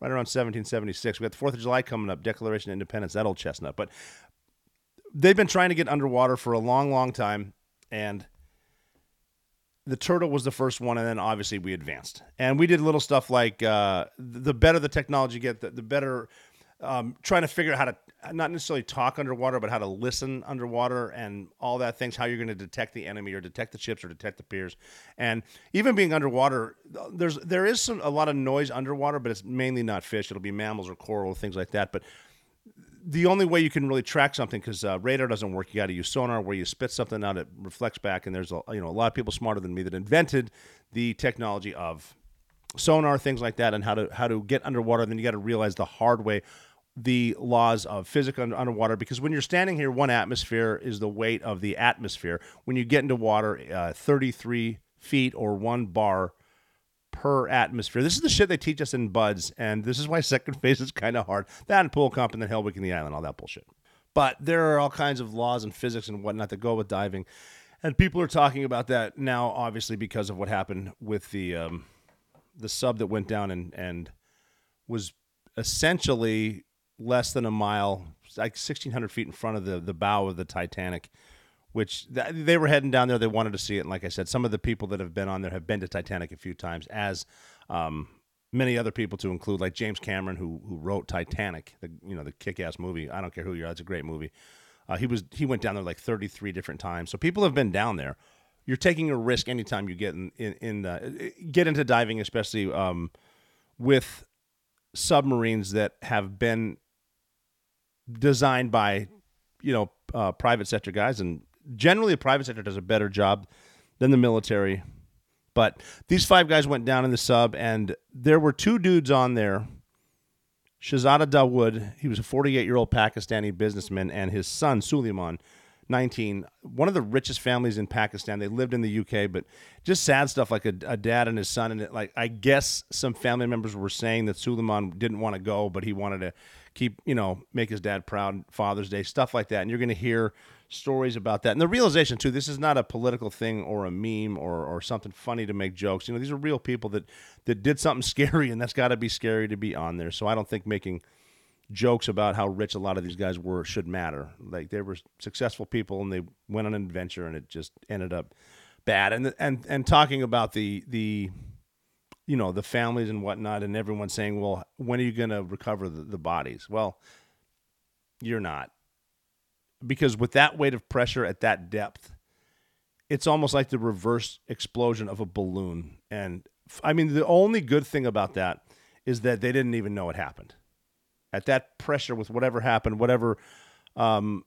right around 1776. We got the Fourth of July coming up, Declaration of Independence, that old chestnut. But they've been trying to get underwater for a long, long time, and the turtle was the first one, and then obviously we advanced, and we did little stuff like uh, the better the technology get, the, the better um, trying to figure out how to not necessarily talk underwater, but how to listen underwater and all that things, how you're going to detect the enemy or detect the ships or detect the piers. And even being underwater, there's there is some, a lot of noise underwater, but it's mainly not fish. It'll be mammals or coral, things like that. But the only way you can really track something because uh, radar doesn't work, you got to use sonar, where you spit something out, it reflects back. And there's a, you know a lot of people smarter than me that invented the technology of sonar, things like that, and how to how to get underwater. Then you got to realize the hard way the laws of physics under, underwater because when you're standing here, one atmosphere is the weight of the atmosphere. When you get into water, uh, 33 feet or one bar per atmosphere. This is the shit they teach us in BUD/S, and this is why second phase is kind of hard. That and pool comp and then Hellweek in the island, all that bullshit. But there are all kinds of laws and physics and whatnot that go with diving, and people are talking about that now, obviously because of what happened with the um, the sub that went down and and was essentially less than a mile, like 1,600 feet in front of the, the bow of the Titanic, which th- they were heading down there. They wanted to see it. And like I said, some of the people that have been on there have been to Titanic a few times, as um, many other people to include, like James Cameron, who who wrote Titanic, the you know the kick-ass movie. I don't care who you are, it's a great movie. Uh, he was he went down there like 33 different times. So people have been down there. You're taking a risk anytime you get in in, in the, get into diving, especially um, with submarines that have been designed by you know uh, private sector guys, and generally the private sector does a better job than the military. But these five guys went down in the sub, and there were two dudes on there. Shahzada Dawood, he was a 48 year old Pakistani businessman, and his son Suleman, 19, one of the richest families in Pakistan. They lived in the UK, but just sad stuff like a, a dad and his son. And it, like I guess some family members were saying that Suleman didn't want to go, but he wanted to keep, you know, make his dad proud, Father's Day, stuff like that. And you're going to hear stories about that. And the realization, too, this is not a political thing or a meme or, or something funny to make jokes. You know, these are real people that, that did something (laughs) scary, and that's got to be scary to be on there. So I don't think making jokes about how rich a lot of these guys were should matter. Like they were successful people and they went on an adventure and it just ended up bad. And and and talking about the the you know the families and whatnot, and everyone saying, "Well, when are you going to recover the, the bodies?" Well, you're not, because with that weight of pressure at that depth, it's almost like the reverse explosion of a balloon. And I mean, the only good thing about that is that they didn't even know it happened. At that pressure, with whatever happened, whatever um,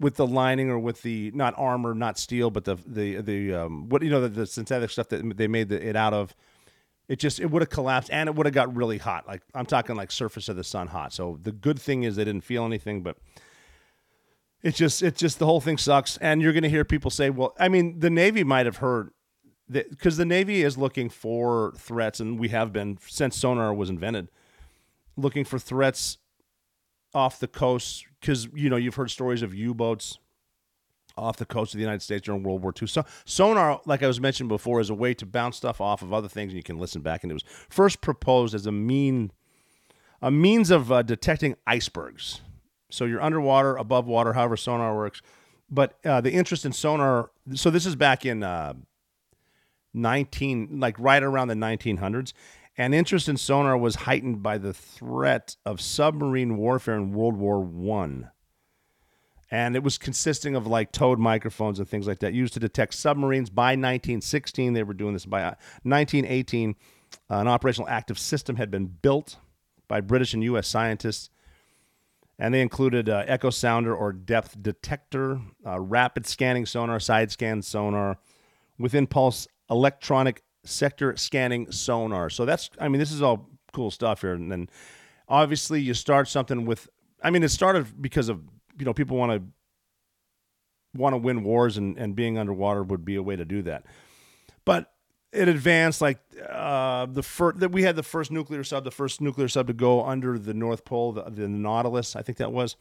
with the lining or with the not armor, not steel, but the the the um, what you know the, the synthetic stuff that they made the, it out of. It just it would have collapsed and it would have got really hot. Like I'm talking like surface of the sun hot. So the good thing is they didn't feel anything, but it's just it's just the whole thing sucks. And you're going to hear people say, well, I mean, the Navy might have heard that because the Navy is looking for threats, and we have been since sonar was invented, looking for threats off the coast because you know you've heard stories of U-boats off the coast of the United States during World War II. So sonar, like I was mentioned before, is a way to bounce stuff off of other things, and you can listen back. And it was first proposed as a mean, a means of uh, detecting icebergs. So you're underwater, above water, however sonar works. But uh, the interest in sonar, so this is back in uh, 19, like right around the 1900s. And interest in sonar was heightened by the threat of submarine warfare in World War One and it was consisting of like towed microphones and things like that used to detect submarines. By 1916, they were doing this. By 1918, uh, an operational active system had been built by British and U.S. scientists, and they included uh, echo sounder or depth detector, uh, rapid scanning sonar, side scan sonar, within pulse electronic sector scanning sonar. So that's, I mean, this is all cool stuff here. And then obviously you start something with, I mean, it started because of you know people want to want to win wars and, and being underwater would be a way to do that. But it advanced like uh, the first that we had the first nuclear sub the first nuclear sub to go under the north pole the, the nautilus i think that was.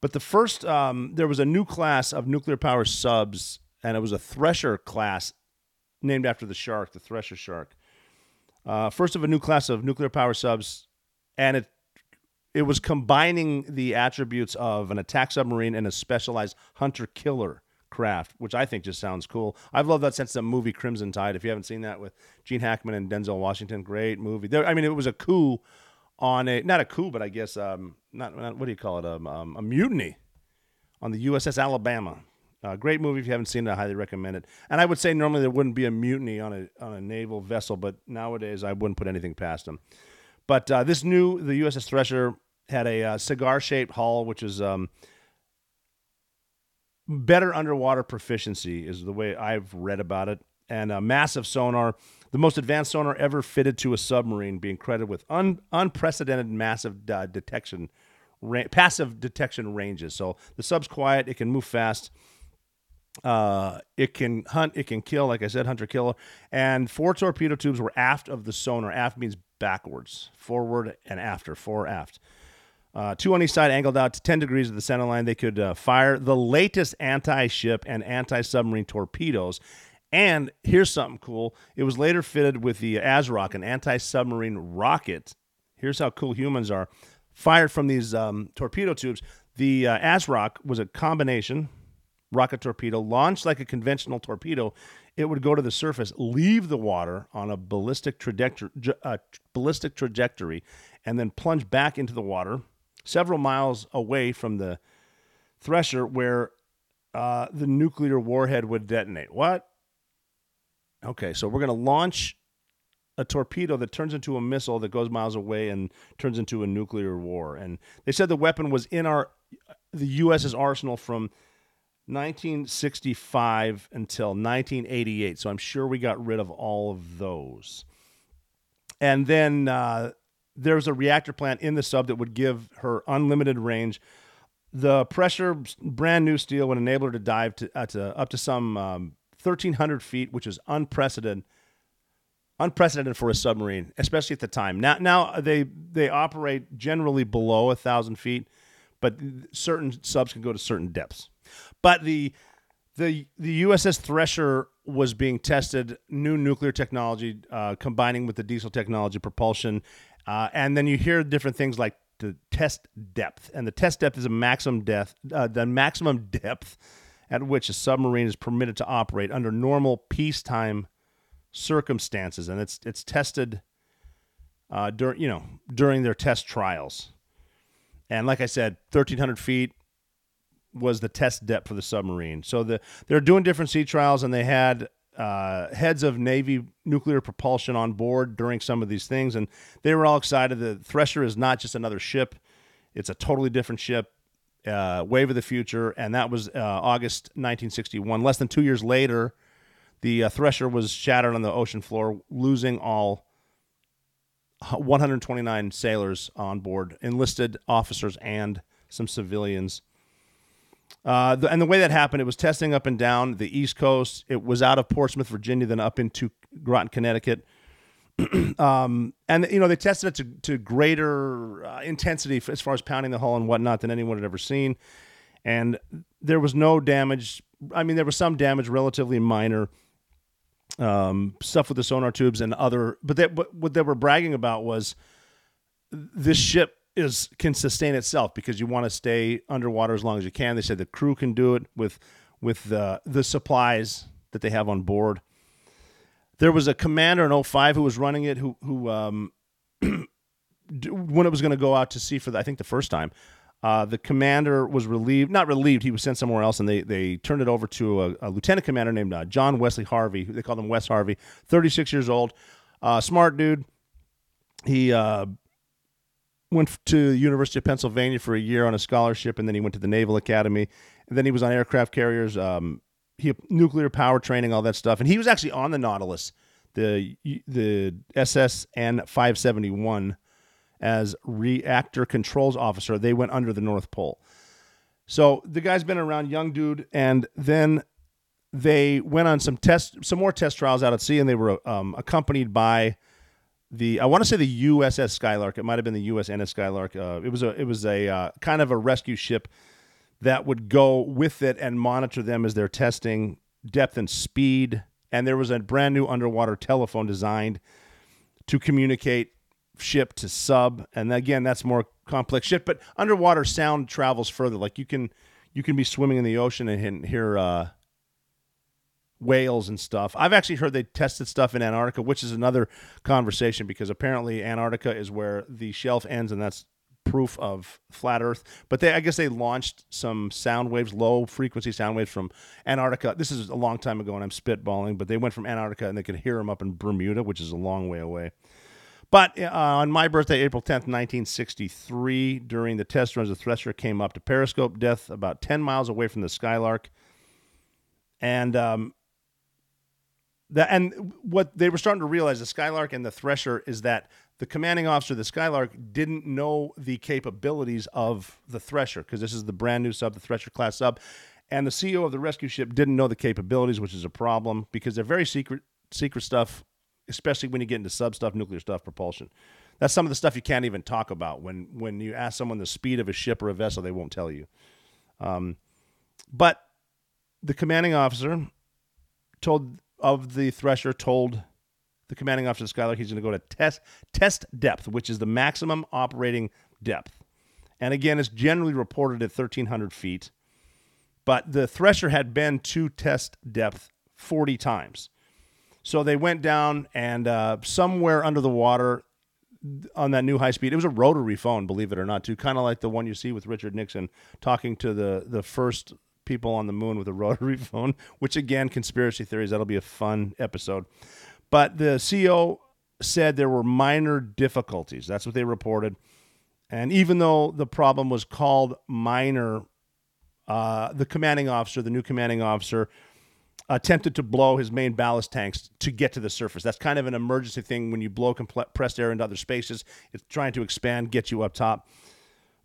But the first um, there was a new class of nuclear power subs and it was a thresher class named after the shark the thresher shark. Uh, first of a new class of nuclear power subs and it it was combining the attributes of an attack submarine and a specialized hunter killer craft, which I think just sounds cool. I've loved that since the movie Crimson Tide. If you haven't seen that with Gene Hackman and Denzel Washington, great movie. There, I mean, it was a coup on a not a coup, but I guess um, not, not what do you call it? Um, um, a mutiny on the USS Alabama. Uh, great movie. If you haven't seen it, I highly recommend it. And I would say normally there wouldn't be a mutiny on a on a naval vessel, but nowadays I wouldn't put anything past them. But uh, this new the USS Thresher had a uh, cigar shaped hull, which is um, better underwater proficiency, is the way I've read about it, and a massive sonar, the most advanced sonar ever fitted to a submarine, being credited with un- unprecedented massive uh, detection, ra- passive detection ranges. So the sub's quiet, it can move fast. Uh, it can hunt, it can kill, like I said, hunter killer. And four torpedo tubes were aft of the sonar. Aft means backwards, forward and after, fore aft. Uh, two on each side, angled out to 10 degrees of the center line. They could uh, fire the latest anti ship and anti submarine torpedoes. And here's something cool it was later fitted with the ASROC, an anti submarine rocket. Here's how cool humans are. Fired from these um, torpedo tubes. The uh, ASROC was a combination rocket torpedo launched like a conventional torpedo. It would go to the surface, leave the water on a ballistic trajectory, uh, ballistic trajectory, and then plunge back into the water several miles away from the thresher where uh, the nuclear warhead would detonate. What? Okay, so we're going to launch a torpedo that turns into a missile that goes miles away and turns into a nuclear war. And they said the weapon was in our the U.S.'s arsenal from 1965 until 1988. So I'm sure we got rid of all of those. And then uh, there was a reactor plant in the sub that would give her unlimited range. The pressure, brand new steel, would enable her to dive to, uh, to up to some um, 1,300 feet, which is unprecedented. Unprecedented for a submarine, especially at the time. Now, now they they operate generally below a thousand feet, but certain subs can go to certain depths. But the the the USS Thresher was being tested, new nuclear technology uh, combining with the diesel technology propulsion, uh, and then you hear different things like the test depth, and the test depth is a maximum depth, uh, the maximum (laughs) depth at which a submarine is permitted to operate under normal peacetime circumstances, and it's it's tested uh, during you know during their test trials. And like I said, thirteen hundred feet was the test depth for the submarine. So the they're doing different sea trials, and they had uh, heads of Navy nuclear propulsion on board during some of these things, and they were all excited. The Thresher is not just another ship; it's a totally different ship, uh, wave of the future, and that was uh, August 1961. Less than two years later, the uh, Thresher was shattered on the ocean floor, losing all 129 sailors on board, enlisted officers, and some civilians. Uh, the, and the way that happened, it was testing up and down the East Coast. It was out of Portsmouth, Virginia, then up into Groton, Connecticut. (clears throat) um, and you know they tested it to, to greater uh, intensity as far as pounding the hull and whatnot than anyone had ever seen. And there was no damage. I mean, there was some damage, relatively minor um, stuff with the sonar tubes and other. But they, but what they were bragging about was this ship is can sustain itself because you want to stay underwater as long as you can. They said the crew can do it with with the the supplies that they have on board. There was a commander in 05 who was running it who who um, (clears throat) when it was going to go out to sea for the, I think the first time. Uh, the commander was relieved, not relieved. He was sent somewhere else, and they, they turned it over to a, a lieutenant commander named uh, John Wesley Harvey. They called him Wes Harvey, 36 years old, uh, smart dude. He uh, went to the University of Pennsylvania for a year on a scholarship, and then he went to the Naval Academy. And then he was on aircraft carriers, um, he nuclear power training, all that stuff. And he was actually on the Nautilus, the the SSN 571, as reactor controls officer. They went under the North Pole. So the guy's been around, young dude, and then they went on some test, some more test trials out at sea, and they were um, accompanied by the I want to say the USS Skylark. It might have been the USNS Skylark. Uh, it was a it was a uh, kind of a rescue ship that would go with it and monitor them as they're testing depth and speed. And there was a brand new underwater telephone designed to communicate ship to sub. And again, that's more complex ship. But underwater sound travels further. Like you can you can be swimming in the ocean and hear uh, whales and stuff. I've actually heard they tested stuff in Antarctica, which is another conversation because apparently Antarctica is where the shelf ends, and that's proof of flat Earth. But they, I guess, they launched some sound waves, low frequency sound waves from Antarctica. This is a long time ago, and I'm spitballing, but they went from Antarctica and they could hear them up in Bermuda, which is a long way away. But uh, on my birthday, April 10th, 1963, during the test runs, the Thresher came up to periscope depth about 10 miles away from the Skylark. And um, that, and what they were starting to realize, the Skylark and the Thresher, is that the commanding officer of the Skylark didn't know the capabilities of the Thresher because this is the brand new sub, the Thresher class sub. And the CEO of the rescue ship didn't know the capabilities, which is a problem because they're very secret, secret stuff, especially when you get into sub stuff, nuclear stuff, propulsion. That's some of the stuff you can't even talk about. When when you ask someone the speed of a ship or a vessel, they won't tell you. Um, but the commanding officer told of the Thresher told the commanding officer of Skylark he's going to go to test test depth, which is the maximum operating depth. And again, it's generally reported at 1,300 feet. But the Thresher had been to test depth 40 times. So they went down and uh, somewhere under the water on that new high speed, it was a rotary phone, believe it or not, too, kind of like the one you see with Richard Nixon talking to the the first people on the moon with a rotary (laughs) phone. Which again, conspiracy theories. That'll be a fun episode. But the CEO said there were minor difficulties. That's what they reported. And even though the problem was called minor, uh, the commanding officer, the new commanding officer, attempted to blow his main ballast tanks to get to the surface. That's kind of an emergency thing when you blow compressed air into other spaces. It's trying to expand, get you up top.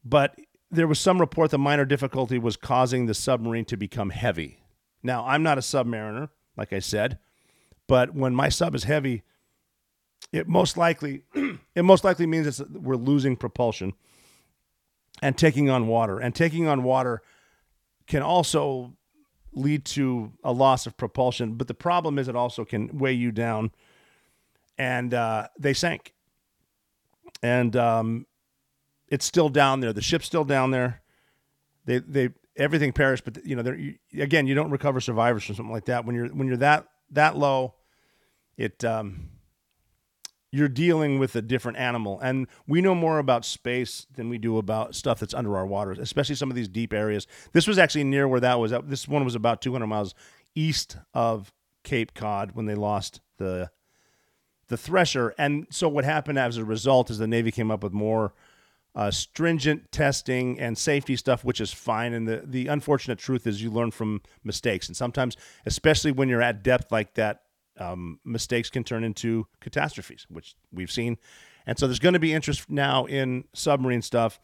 But there was some report that minor difficulty was causing the submarine to become heavy. Now, I'm not a submariner, like I said, but when my sub is heavy, it most likely (clears throat) it most likely means it's, we're losing propulsion and taking on water. And taking on water can also lead to a loss of propulsion. But the problem is, it also can weigh you down. And uh, they sank. And um, it's still down there. The ship's still down there. They they everything perished. But you know, again, you don't recover survivors from something like that when you're when you're that that low. It um, you're dealing with a different animal. And we know more about space than we do about stuff that's under our waters, especially some of these deep areas. This was actually near where that was. This one was about 200 miles east of Cape Cod when they lost the the Thresher. And so what happened as a result is the Navy came up with more uh, stringent testing and safety stuff, which is fine. And the, the unfortunate truth is you learn from mistakes. And sometimes, especially when you're at depth like that, um, mistakes can turn into catastrophes, which we've seen. And so there's going to be interest now in submarine stuff.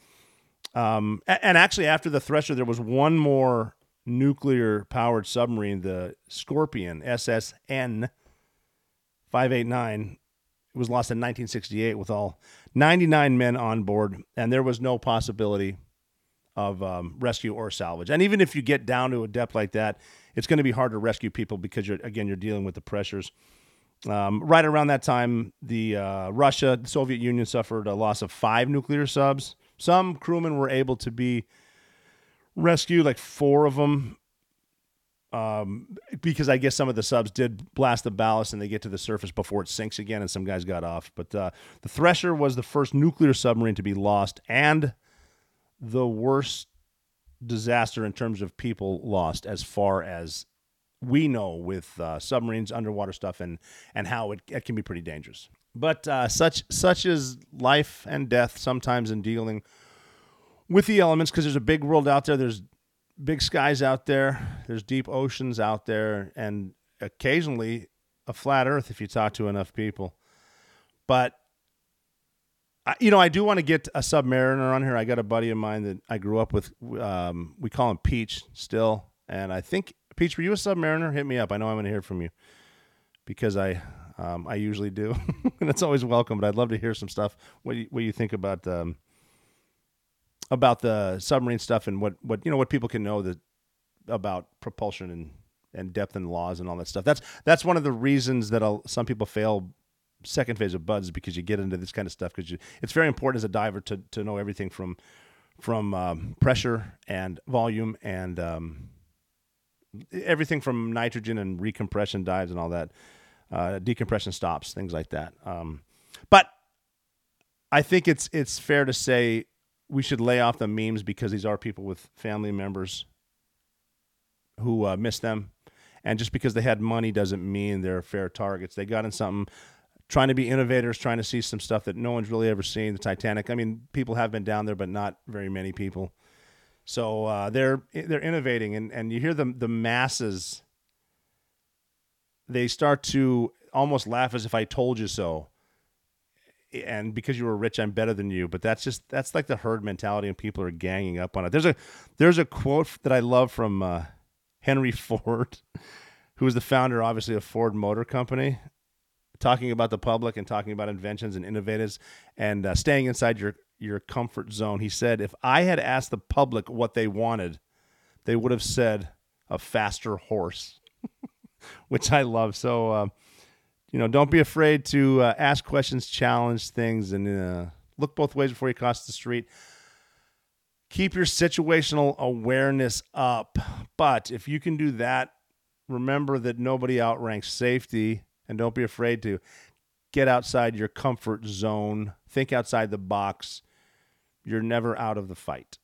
Um, and actually, after the Thresher, there was one more nuclear powered submarine, the Scorpion SSN 589. It was lost in 1968 with all 99 men on board, and there was no possibility of um, rescue or salvage. And even if you get down to a depth like that, it's going to be hard to rescue people because you're again you're dealing with the pressures. Um, right around that time, the uh, Russia, the Soviet Union suffered a loss of five nuclear subs. Some crewmen were able to be rescued, like four of them, um, because I guess some of the subs did blast the ballast and they get to the surface before it sinks again, and some guys got off. But uh, the Thresher was the first nuclear submarine to be lost and the worst disaster in terms of people lost as far as we know with uh, submarines, underwater stuff, and and how it, it can be pretty dangerous. But uh, such such is life and death sometimes in dealing with the elements because there's a big world out there. There's big skies out there. There's deep oceans out there, and occasionally a flat Earth if you talk to enough people. But you know, I do want to get a submariner on here. I got a buddy of mine that I grew up with. Um, we call him Peach still, and I think Peach, were you a submariner? Hit me up. I know I'm going to hear from you because I um, I usually do, (laughs) and it's always welcome. But I'd love to hear some stuff. What you, what you think about um, about the submarine stuff and what what you know what people can know that about propulsion and and depth and laws and all that stuff. That's that's one of the reasons that I'll, some people fail second phase of BUD/S because you get into this kind of stuff because it's very important as a diver to, to know everything from from um, pressure and volume and um, everything from nitrogen and recompression dives and all that, uh, decompression stops, things like that. Um, but I think it's it's fair to say we should lay off the memes because these are people with family members who uh, miss them, and just because they had money doesn't mean they're fair targets. They got in something trying to be innovators, trying to see some stuff that no one's really ever seen. The Titanic. I mean, people have been down there, but not very many people. So uh, they're they're innovating, and, and you hear the the masses. They start to almost laugh as if I told you so. And because you were rich, I'm better than you. But that's just that's like the herd mentality, and people are ganging up on it. There's a there's a quote that I love from uh, Henry (laughs) Ford, who was the founder, obviously, of Ford Motor Company, talking about the public and talking about inventions and innovators and uh, staying inside your your comfort zone. He said, if I had asked the public what they wanted, they would have said a faster horse, (laughs) which I love. So, uh, you know, don't be afraid to uh, ask questions, challenge things, and uh, look both ways before you cross the street. Keep your situational awareness up. But if you can do that, remember that nobody outranks safety and don't be afraid to get outside your comfort zone, think outside the box. You're never out of the fight.